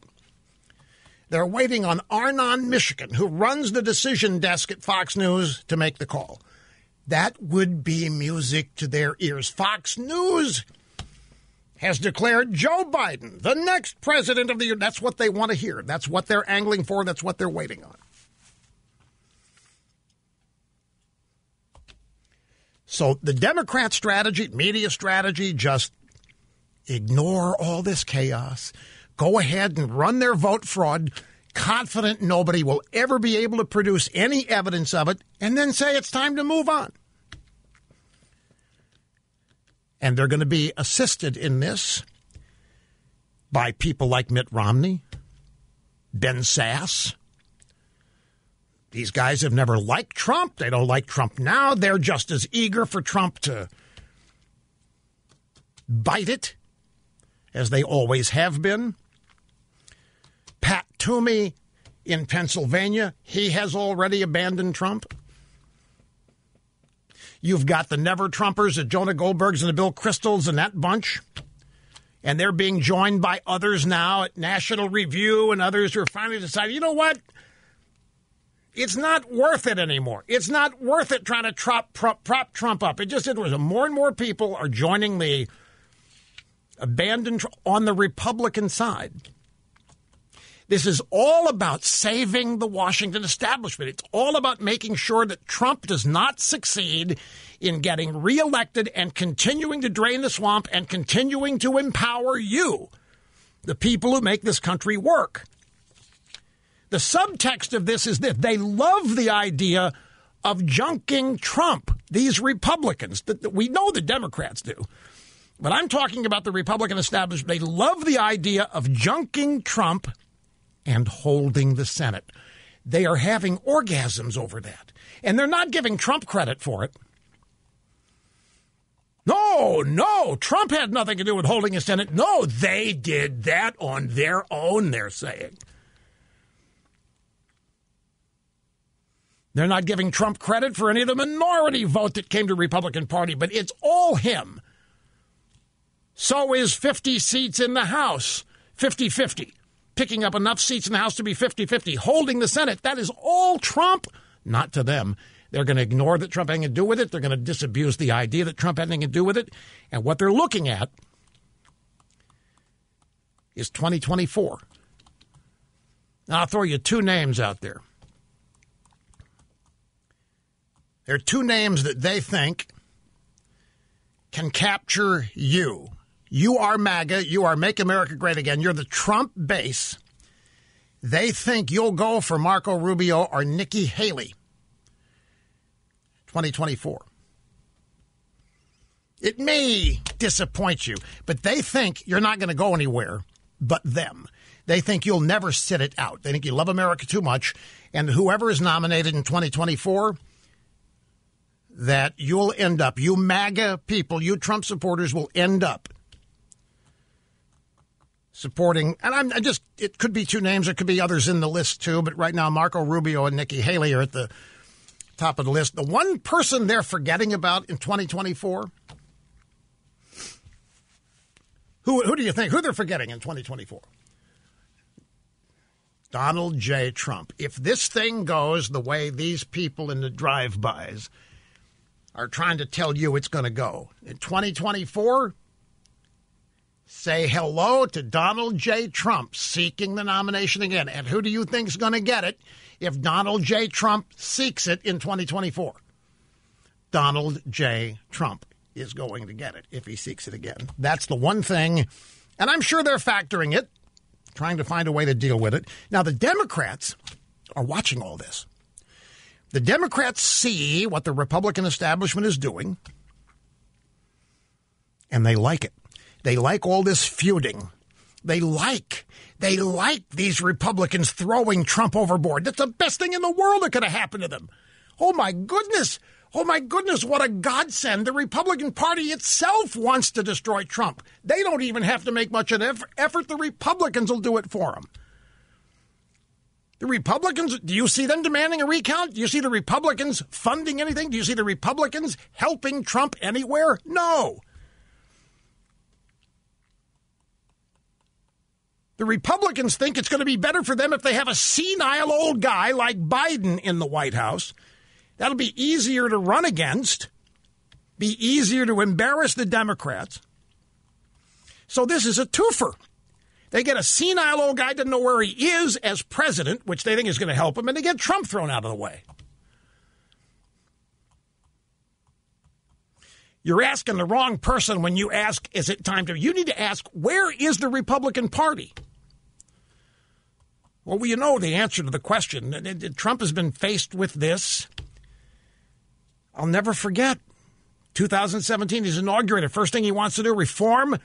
They're waiting on Arnon Mishkin, who runs the decision desk at Fox News, to make the call. That would be music to their ears. Fox News has declared Joe Biden the next president of the year. That's what they want to hear. That's what they're angling for. That's what they're waiting on. So the Democrat strategy, media strategy, just ignore all this chaos. Go ahead and run their vote fraud, confident nobody will ever be able to produce any evidence of it, and then say it's time to move on. And they're going to be assisted in this by people like Mitt Romney, Ben Sasse. These guys have never liked Trump. They don't like Trump now. They're just as eager for Trump to bite it as they always have been. Pat Toomey in Pennsylvania, he has already abandoned Trump. You've got the Never Trumpers, the Jonah Goldbergs, and the Bill Kristols, and that bunch. And they're being joined by others now at National Review and others who are finally deciding, you know what? It's not worth it anymore. It's not worth it trying to prop, prop, prop Trump up. It just it was more and more people are joining the abandoned on the Republican side. This is all about saving the Washington establishment. It's all about making sure that Trump does not succeed in getting reelected and continuing to drain the swamp and continuing to empower you, the people who make this country work. The subtext of this is that they love the idea of junking Trump, these Republicans. That we know the Democrats do. But I'm talking about the Republican establishment. They love the idea of junking Trump and holding the Senate. They are having orgasms over that. And they're not giving Trump credit for it. No, no, Trump had nothing to do with holding the Senate. No, they did that on their own, they're saying. They're not giving Trump credit for any of the minority vote that came to Republican Party, but it's all him. So is 50 seats in the House, 50 50 picking up enough seats in the House to be 50 50, holding the Senate. That is all Trump. Not to them. They're going to ignore that Trump had anything to do with it. They're going to disabuse the idea that Trump had anything to do with it. And what they're looking at is 2024. Now, I'll throw you two names out there. There are two names that they think can capture you you are MAGA. You are Make America Great Again. You're the Trump base. They think you'll go for Marco Rubio or Nikki Haley. 2024. It may disappoint you, but they think you're not going to go anywhere but them. They think you'll never sit it out. They think you love America too much. And whoever is nominated in 2024, that you'll end up, you MAGA people, you Trump supporters will end up supporting, and I'm I just, it could be two names, it could be others in the list too, but right now Marco Rubio and Nikki Haley are at the top of the list. The one person they're forgetting about in 2024, who, who do you think, who they're forgetting in 2024? Donald J. Trump. If this thing goes the way these people in the drive-bys are trying to tell you it's going to go in 2024, say hello to Donald J. Trump seeking the nomination again. And who do you think is going to get it if Donald J. Trump seeks it in 2024? Donald J. Trump is going to get it if he seeks it again. That's the one thing, and I'm sure they're factoring it, trying to find a way to deal with it. Now, the Democrats are watching all this. The Democrats see what the Republican establishment is doing, and they like it. They like all this feuding. They like, they like these Republicans throwing Trump overboard. That's the best thing in the world that could have happened to them. Oh my goodness. Oh my goodness, what a godsend. The Republican Party itself wants to destroy Trump. They don't even have to make much of an effort. The Republicans will do it for them. The Republicans, do you see them demanding a recount? Do you see the Republicans funding anything? Do you see the Republicans helping Trump anywhere? No. The Republicans think it's going to be better for them if they have a senile old guy like Biden in the White House. That'll be easier to run against, be easier to embarrass the Democrats. So this is a twofer. They get a senile old guy doesn't know where he is as president, which they think is going to help him, and they get Trump thrown out of the way. You're asking the wrong person when you ask, is it time to? You need to ask, where is the Republican Party? Well, you know the answer to the question. Trump has been faced with this. I'll never forget. 2017, he's inaugurated. First thing he wants to do, reform.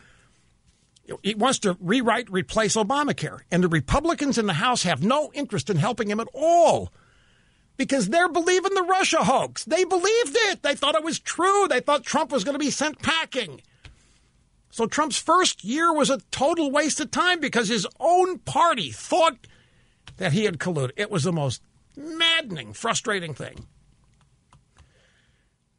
He wants to rewrite, replace Obamacare. And the Republicans in the House have no interest in helping him at all because they're believing the Russia hoax. They believed it. They thought it was true. They thought Trump was going to be sent packing. So Trump's first year was a total waste of time because his own party thought that he had colluded. It was the most maddening, frustrating thing.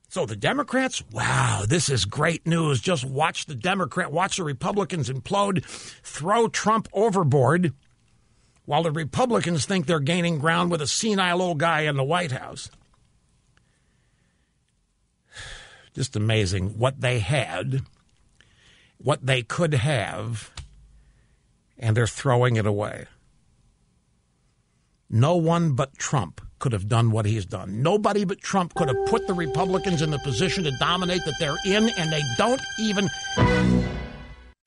So the Democrats, wow, this is great news. Just watch the Democrat, watch the Republicans implode, throw Trump overboard, while the Republicans think they're gaining ground with a senile old guy in the White House. <sighs> Just amazing what they had, what they could have, and they're throwing it away. No one but Trump could have done what he's done. Nobody but Trump could have put the Republicans in the position to dominate that they're in, and they don't even.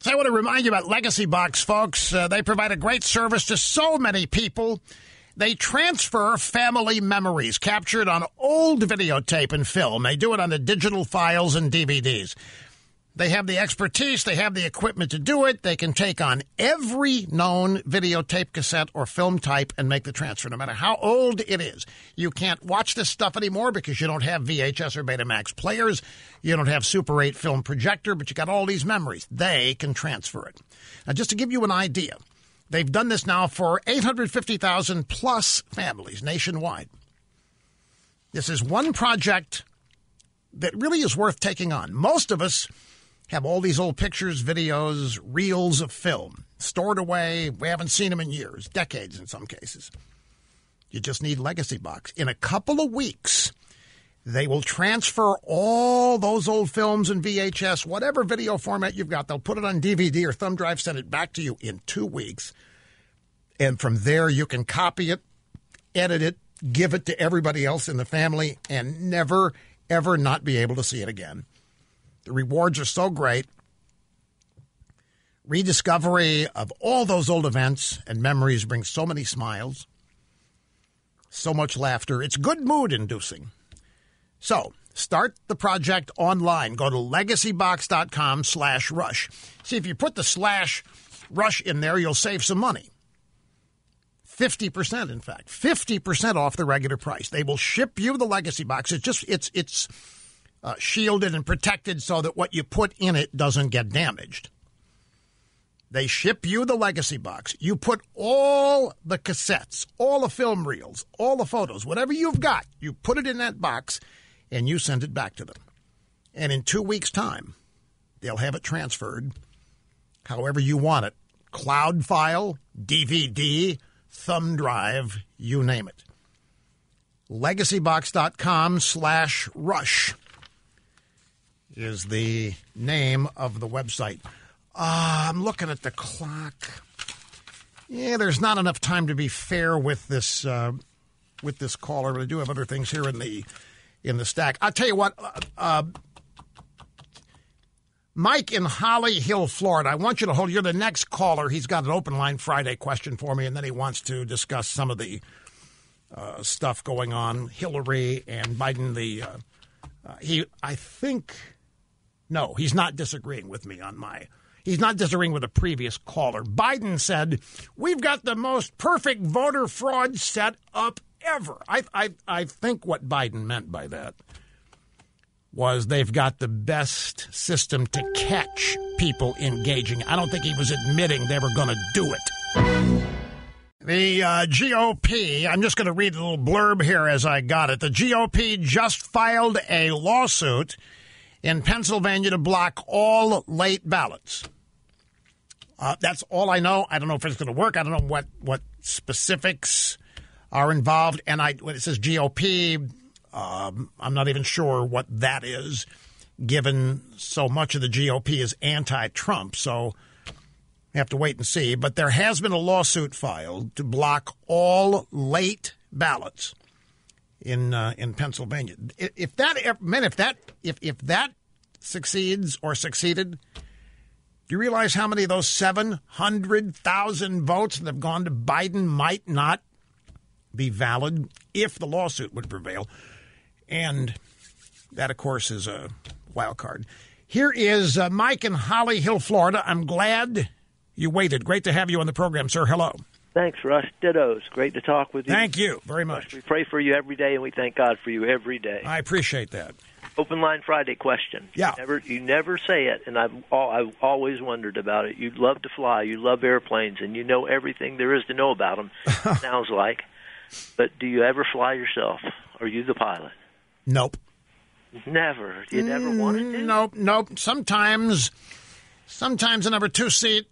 So I want to remind you about Legacybox, folks. Uh, they provide a great service to so many people. They transfer family memories captured on old videotape and film. They do it on the digital files and DVDs. They have the expertise, they have the equipment to do it. They can take on every known videotape, cassette, or film type and make the transfer, no matter how old it is. You can't watch this stuff anymore because you don't have VHS or Betamax players. You don't have Super 8 film projector, but you got all these memories. They can transfer it. Now, just to give you an idea, they've done this now for 850,000 plus families nationwide. This is one project that really is worth taking on. Most of us have all these old pictures, videos, reels of film stored away. We haven't seen them in years, decades in some cases. You just need Legacybox. In a couple of weeks, they will transfer all those old films and VHS, whatever video format you've got. They'll put it on DVD or thumb drive, send it back to you in two weeks. And from there, you can copy it, edit it, give it to everybody else in the family, and never, ever not be able to see it again. The rewards are so great. Rediscovery of all those old events and memories brings so many smiles, so much laughter. It's good mood inducing. So, start the project online. Go to legacybox.com slash rush. See, if you put the slash Rush in there, you'll save some money. 50% in fact 50% off the regular price they will ship you the legacy box it's just it's it's uh, shielded and protected so that what you put in it doesn't get damaged. They ship you the legacy box. You put all the cassettes all the film reels all the photos whatever you've got you put it in that box and you send it back to them. And in two weeks time they'll have it transferred however you want it. Cloud file dvd thumb drive, you name it. Legacybox.com slash rush is the name of the website. Uh, I'm looking at the clock. Yeah, there's not enough time to be fair with this uh, with this caller, but I do have other things here in the in the stack. I'll tell you what. Uh, uh Mike in Holly Hill, Florida. I want you to hold. You're the next caller. He's got an open line Friday question for me, and then he wants to discuss some of the uh, stuff going on, Hillary and Biden. The uh, uh, he, I think, no, he's not disagreeing with me on my. He's not disagreeing with a previous caller. Biden said we've got the most perfect voter fraud set up ever. I, I, I think what Biden meant by that was they've got the best system to catch people engaging. I don't think he was admitting they were going to do it. The uh, GOP, I'm just going to read a little blurb here as I got it. The GOP just filed a lawsuit in Pennsylvania to block all late ballots. Uh, that's all I know. I don't know if it's going to work. I don't know what, what specifics are involved. And I, when it says GOP, um, I'm not even sure what that is, given so much of the GOP is anti Trump. So we have to wait and see. But there has been a lawsuit filed to block all late ballots in uh, in Pennsylvania. If that man, if that if if that succeeds or succeeded, do you realize how many of those seven hundred thousand votes that have gone to Biden might not be valid if the lawsuit would prevail? And that, of course, is a wild card. Here is uh, Mike in Holly Hill, Florida. I'm glad you waited. Great to have you on the program, sir. Hello. Thanks, Rush. Dittos. Great to talk with you. Thank you very much. We pray for you every day, and we thank God for you every day. I appreciate that. Open line Friday question. Yeah. You never, you never say it, and I've I've always wondered about it. You love to fly, you love airplanes, and you know everything there is to know about them. <laughs> sounds like. But do you ever fly yourself? Are you the pilot? Nope. Never. You never wanted to? Mm, nope, nope. Sometimes, sometimes a number two seat,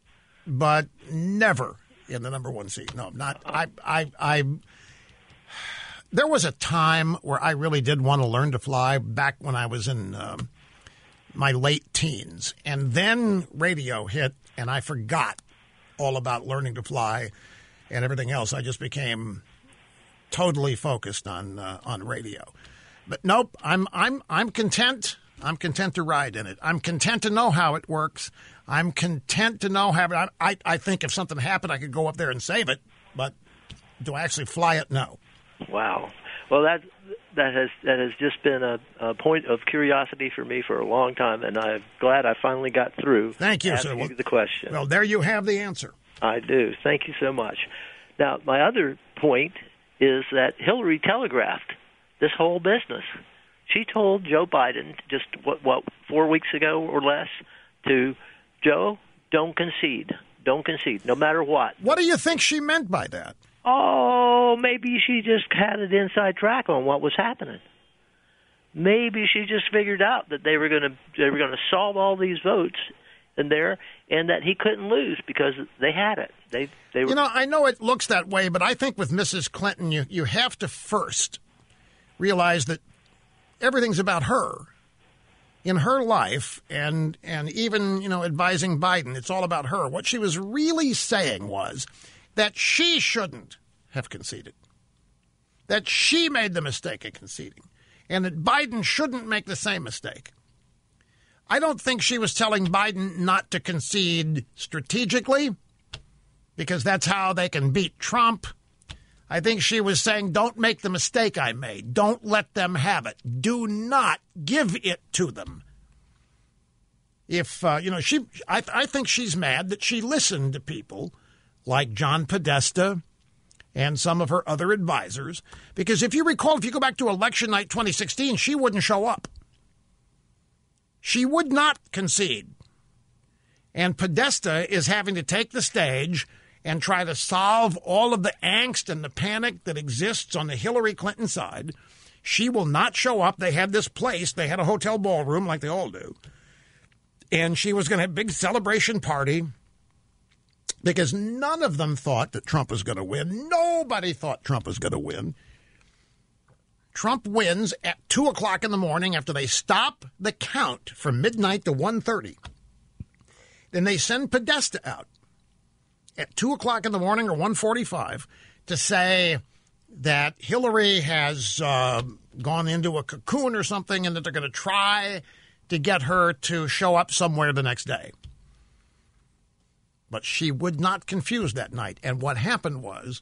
but never in the number one seat. No, I'm not. I, I, I. There was a time where I really did want to learn to fly back when I was in um, my late teens, and then radio hit, and I forgot all about learning to fly and everything else. I just became totally focused on uh, on radio. But nope, I'm I'm I'm content. I'm content to ride in it. I'm content to know how it works. I'm content to know how. I, I, I think if something happened, I could go up there and save it. But do I actually fly it? No. Wow. Well, that that has that has just been a, a point of curiosity for me for a long time, and I'm glad I finally got through. Thank you, sir. Well, the question. Well, there you have the answer. I do. Thank you so much. Now, my other point is that Hillary telegraphed this whole business. She told Joe Biden just what what four weeks ago or less to Joe, don't concede, don't concede, no matter what. What do you think she meant by that? Oh, maybe she just had an inside track on what was happening. Maybe she just figured out that they were going to they were going to solve all these votes in there, and that he couldn't lose because they had it. They they were. You know, I know it looks that way, but I think with Mrs. Clinton, you you have to first realize that everything's about her in her life and and even you know advising Biden it's all about her. What she was really saying was that she shouldn't have conceded. That she made the mistake of conceding and that Biden shouldn't make the same mistake. I don't think she was telling Biden not to concede strategically because that's how they can beat Trump I think she was saying, don't make the mistake I made. Don't let them have it. Do not give it to them. if uh, you know she, I, I think she's mad that she listened to people like John Podesta and some of her other advisors. Because if you recall, if you go back to election night 2016, she wouldn't show up. She would not concede. And Podesta is having to take the stage and try to solve all of the angst and the panic that exists on the Hillary Clinton side. She will not show up. They had this place, they had a hotel ballroom like they all do. And she was going to have a big celebration party because none of them thought that Trump was going to win. Nobody thought Trump was going to win. Trump wins at two o'clock in the morning after they stop the count from midnight to 1.30. Then they send Podesta out at two o'clock in the morning or 1.45 to say that Hillary has uh, gone into a cocoon or something and that they're going to try to get her to show up somewhere the next day. But she would not confuse that night. And what happened was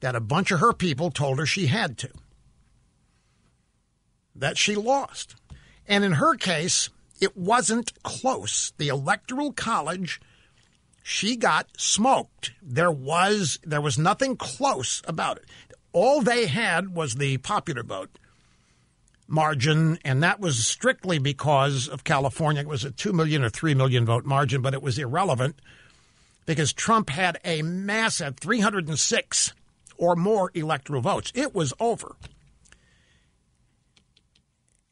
that a bunch of her people told her she had to, that she lost. And in her case, it wasn't close. The Electoral College, she got smoked. There was there was nothing close about it. All they had was the popular vote margin, and that was strictly because of California. It was a two million or three million vote margin, but it was irrelevant because Trump had a massive 306 or more electoral votes. It was over.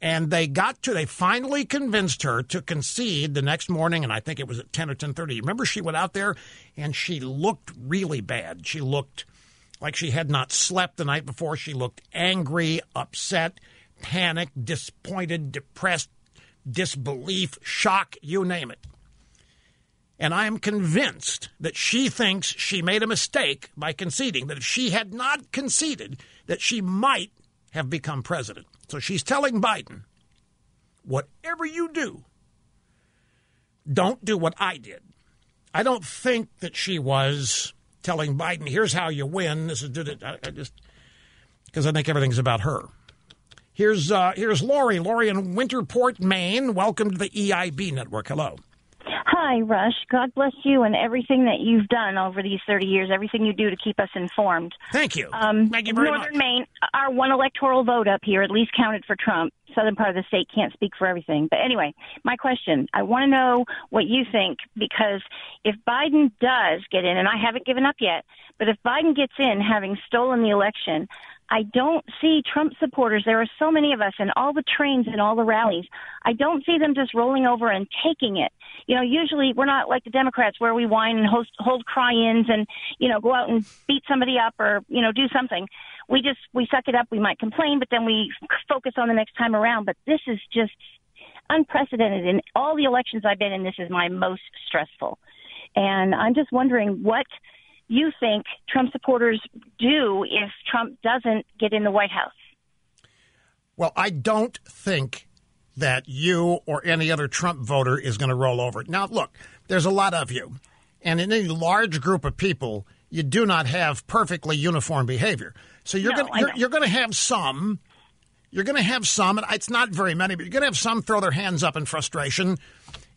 And they got to, they finally convinced her to concede the next morning, and I think it was at 10 or 10.30. Remember, she went out there and she looked really bad. She looked like she had not slept the night before. She looked angry, upset, panicked, disappointed, depressed, disbelief, shock, you name it. And I am convinced that she thinks she made a mistake by conceding, that if she had not conceded, that she might have become president. So she's telling Biden, whatever you do, don't do what I did. I don't think that she was telling Biden, here's how you win. This is I, just because I think everything's about her. Here's uh, here's Lori. Lori in Winterport, Maine. Welcome to the EIB network. Hello. Hi, Rush. God bless you and everything that you've done over these 30 years, everything you do to keep us informed. Thank you. Um, Thank you very Northern much. Maine, our one electoral vote up here at least counted for Trump. Southern part of the state can't speak for everything. But anyway, my question I want to know what you think because if Biden does get in, and I haven't given up yet, but if Biden gets in having stolen the election, I don't see Trump supporters. There are so many of us in all the trains and all the rallies. I don't see them just rolling over and taking it. You know, usually we're not like the Democrats where we whine and host, hold cry-ins and, you know, go out and beat somebody up or, you know, do something. We just, we suck it up. We might complain, but then we focus on the next time around. But this is just unprecedented. In all the elections I've been in, this is my most stressful. And I'm just wondering what you think Trump supporters do if Trump doesn't get in the White House? Well, I don't think that you or any other Trump voter is going to roll over. Now, look, there's a lot of you. And in any large group of people, you do not have perfectly uniform behavior. So you're No, going you're, you're going to have some. You're going to have some, and it's not very many, but you're going to have some throw their hands up in frustration,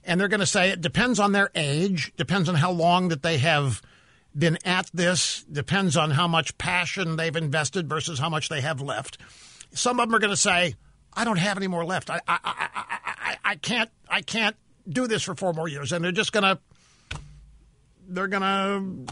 and they're going to say it depends on their age, depends on how long that they have been at this, depends on how much passion they've invested versus how much they have left. Some of them are going to say, "I don't have any more left. I I, I, I, I, can't I can't do this for four more years," and they're just going to they're going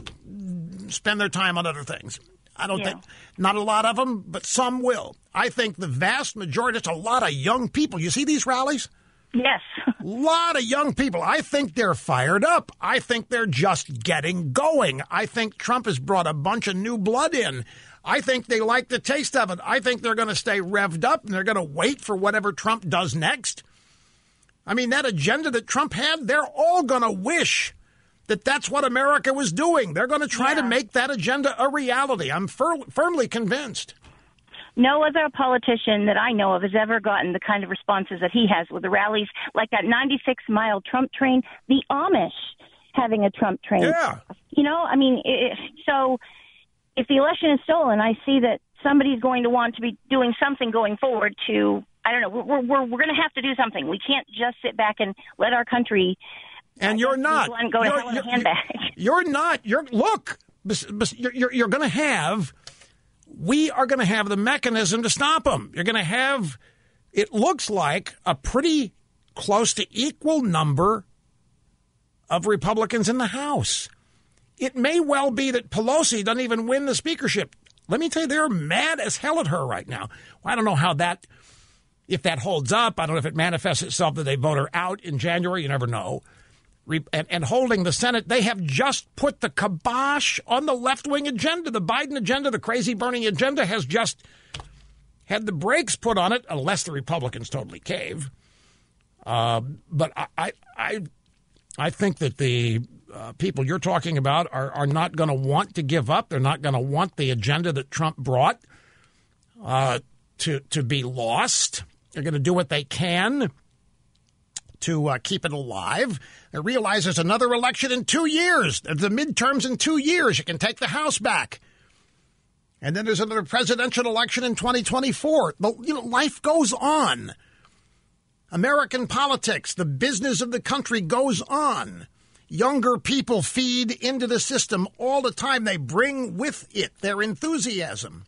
to spend their time on other things. I don't Yeah. think not a lot of them, but some will. I think the vast majority. It's a lot of young people. You see these rallies? Yes. a lot of young people. I think they're fired up. I think they're just getting going. I think Trump has brought a bunch of new blood in. I think they like the taste of it. I think they're going to stay revved up and they're going to wait for whatever Trump does next. I mean, that agenda that Trump had, they're all going to wish that that's what America was doing. They're going to try to make that agenda a reality. I'm fir- firmly convinced. No other politician that I know of has ever gotten the kind of responses that he has with the rallies, like that 96 mile Trump train, the Amish having a Trump train. Yeah. You know, I mean, i so if the election is stolen, I see that somebody's going to want to be doing something going forward to I don't know. We're we're we're going to have to do something. We can't just sit back and let our country. And you're not. Go to You're- hell in a you're- You're not. You're look. bes- bes- You're you're, you're going to have. We are going to have the mechanism to stop them. You're going to have. It looks like a pretty close to equal number of Republicans in the House. It may well be that Pelosi doesn't even win the speakership. Let me tell you, they're mad as hell at her right now. I don't know how that, if that holds up. I don't know if it manifests itself that they vote her out in January. You never know. And, and holding the Senate, they have just put the kibosh on the left wing agenda. The Biden agenda, the crazy Bernie agenda, has just had the brakes put on it, unless the Republicans totally cave. Uh, but I, I, I, I think that the uh, people you're talking about are, are not going to want to give up. They're not going to want the agenda that Trump brought uh, to to be lost. They're going to do what they can to uh, keep it alive. They realize there's another election in two years. The midterms in two years. You can take the House back. And then there's another presidential election in 2024. But, you know, life goes on. American politics, the business of the country goes on. Younger people feed into the system all the time. They bring with it their enthusiasm.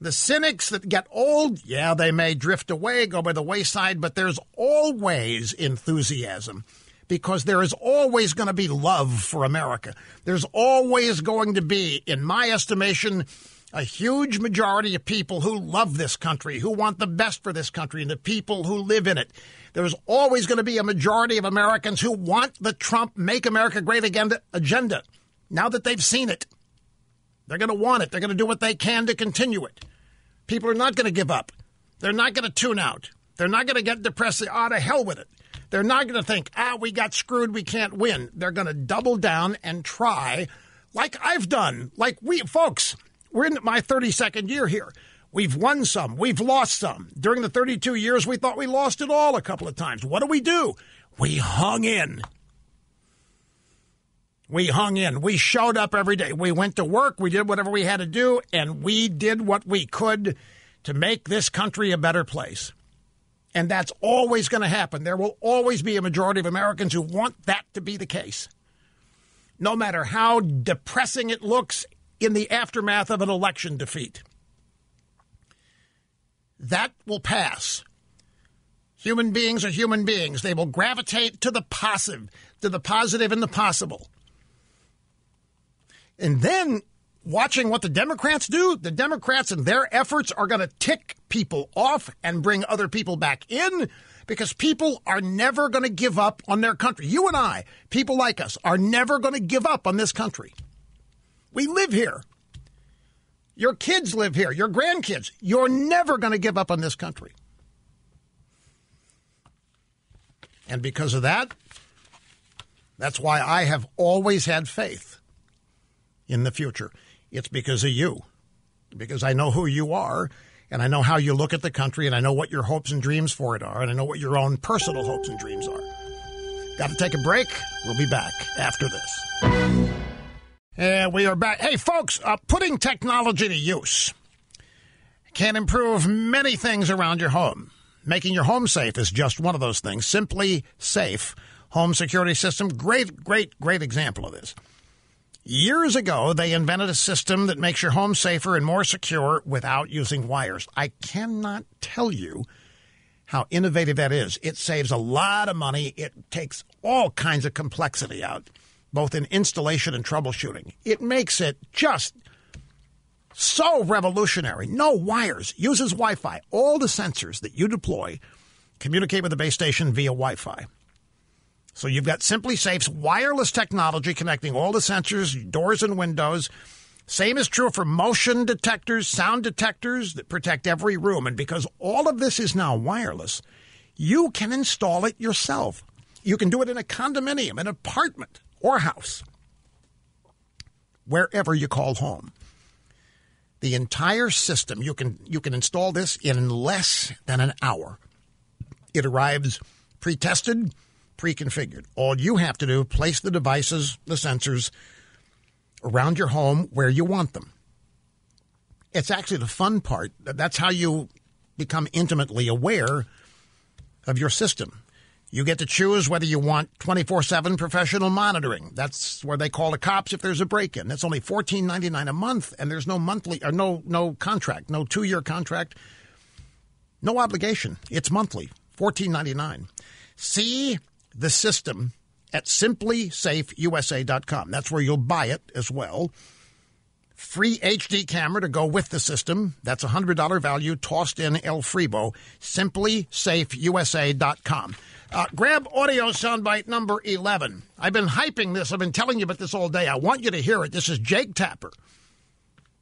The cynics that get old, yeah, they may drift away, go by the wayside, but there's always enthusiasm because there is always going to be love for America. There's always going to be, in my estimation, a huge majority of people who love this country, who want the best for this country, and the people who live in it. There's always going to be a majority of Americans who want the Trump Make America Great Again agenda now that they've seen it. They're going to want it. They're going to do what they can to continue it. People are not going to give up. They're not going to tune out. They're not going to get depressed. Ah, to hell with it. They're not going to think, ah, we got screwed. We can't win. They're going to double down and try, like I've done. Like we, folks, we're in my 32nd year here. We've won some. We've lost some. During the 32 years, we thought we lost it all a couple of times. What do we do? We hung in. We hung in. We showed up every day. We went to work. We did whatever we had to do, and we did what we could to make this country a better place. And that's always going to happen. There will always be a majority of Americans who want that to be the case. No matter how depressing it looks in the aftermath of an election defeat. That will pass. Human beings are human beings. They will gravitate to the positive, to the positive and the possible. And then watching what the Democrats do, the Democrats and their efforts are going to tick people off and bring other people back in because people are never going to give up on their country. You and I, people like us, are never going to give up on this country. We live here. Your kids live here, your grandkids. You're never going to give up on this country. And because of that, that's why I have always had faith in the future. It's because of you, because I know who you are, and I know how you look at the country, and I know what your hopes and dreams for it are, and I know what your own personal hopes and dreams are. Got to take a break. We'll be back after this. And we are back. Hey, folks, uh, putting technology to use can improve many things around your home. Making your home safe is just one of those things. Simply Safe Home Security System, great, great, great example of this. Years ago, they invented a system that makes your home safer and more secure without using wires. I cannot tell you how innovative that is. It saves a lot of money. It takes all kinds of complexity out, both in installation and troubleshooting. It makes it just so revolutionary. No wires, uses Wi Fi. All the sensors that you deploy communicate with the base station via Wi Fi. So you've got SimpliSafe's wireless technology connecting all the sensors, doors, and windows. Same is true for motion detectors, sound detectors that protect every room. And because all of this is now wireless, you can install it yourself. You can do it in a condominium, an apartment, or house, wherever you call home. The entire system, you can, you can install this in less than an hour. It arrives pre tested, pre configured. All you have to do is place the devices, the sensors, around your home where you want them. It's actually the fun part. That's how you become intimately aware of your system. You get to choose whether you want 24 7 professional monitoring. That's where they call the cops if there's a break in. That's only $14.99 a month, and there's no monthly or no, no contract, no two year contract, no obligation. It's monthly, $14.99. See the system at simplisafeusa.com. That's where you'll buy it as well. Free HD camera to go with the system. That's a $100 value tossed in El Fribo. SimpliSafeUSA.com. Uh, grab audio soundbite number 11. I've been hyping this. I've been telling you about this all day. I want you to hear it. This is Jake Tapper.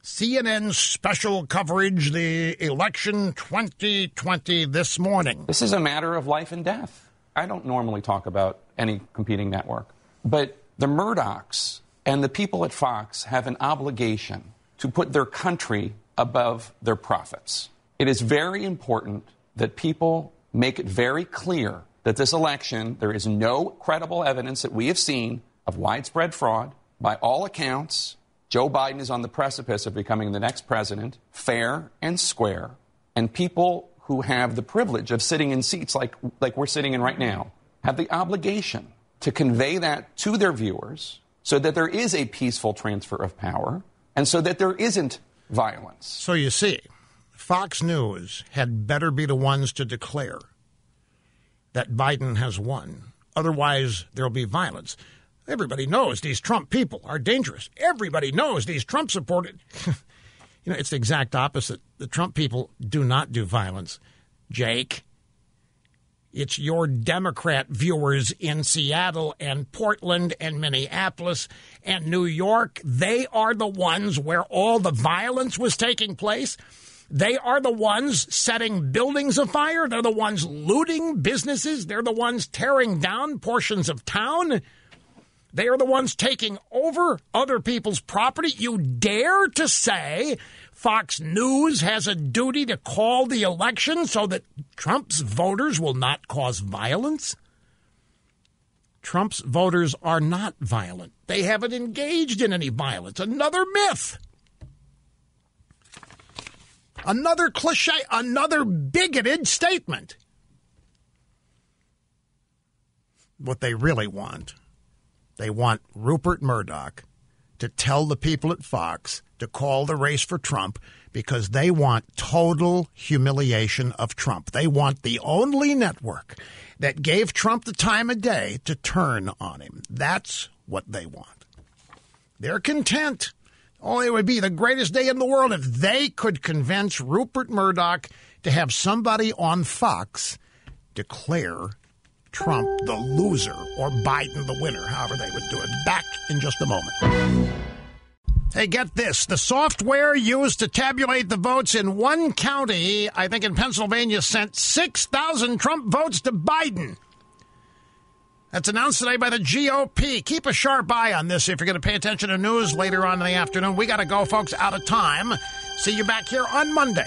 CNN's special coverage, the election 2020 this morning. This is a matter of life and death. I don't normally talk about any competing network, but the Murdochs and the people at Fox have an obligation to put their country above their profits. It is very important that people make it very clear that this election, there is no credible evidence that we have seen of widespread fraud. By all accounts, Joe Biden is on the precipice of becoming the next president, fair and square. And people who have the privilege of sitting in seats like, like we're sitting in right now have the obligation to convey that to their viewers so that there is a peaceful transfer of power and so that there isn't violence. So you see, Fox News had better be the ones to declare that Biden has won. Otherwise, there'll be violence. Everybody knows these Trump people are dangerous. Everybody knows these Trump supported. <laughs> you know, it's the exact opposite. The Trump people do not do violence. Jake, it's your Democrat viewers in Seattle and Portland and Minneapolis and New York. They are the ones where all the violence was taking place. They are the ones setting buildings afire. They're the ones looting businesses. They're the ones tearing down portions of town. They are the ones taking over other people's property. You dare to say Fox News has a duty to call the election so that Trump's voters will not cause violence? Trump's voters are not violent. They haven't engaged in any violence. Another myth. Another cliche, another bigoted statement. What they really want, they want Rupert Murdoch to tell the people at Fox to call the race for Trump because they want total humiliation of Trump. They want the only network that gave Trump the time of day to turn on him. That's what they want. They're content. Oh, it would be the greatest day in the world if they could convince Rupert Murdoch to have somebody on Fox declare Trump the loser or Biden the winner, however they would do it. Back in just a moment. Hey, get this. The software used to tabulate the votes in one county, I think in Pennsylvania, sent 6,000 Trump votes to Biden. That's announced today by the GOP. Keep a sharp eye on this if you're going to pay attention to news later on in the afternoon. We got to go, folks, out of time. See you back here on Monday.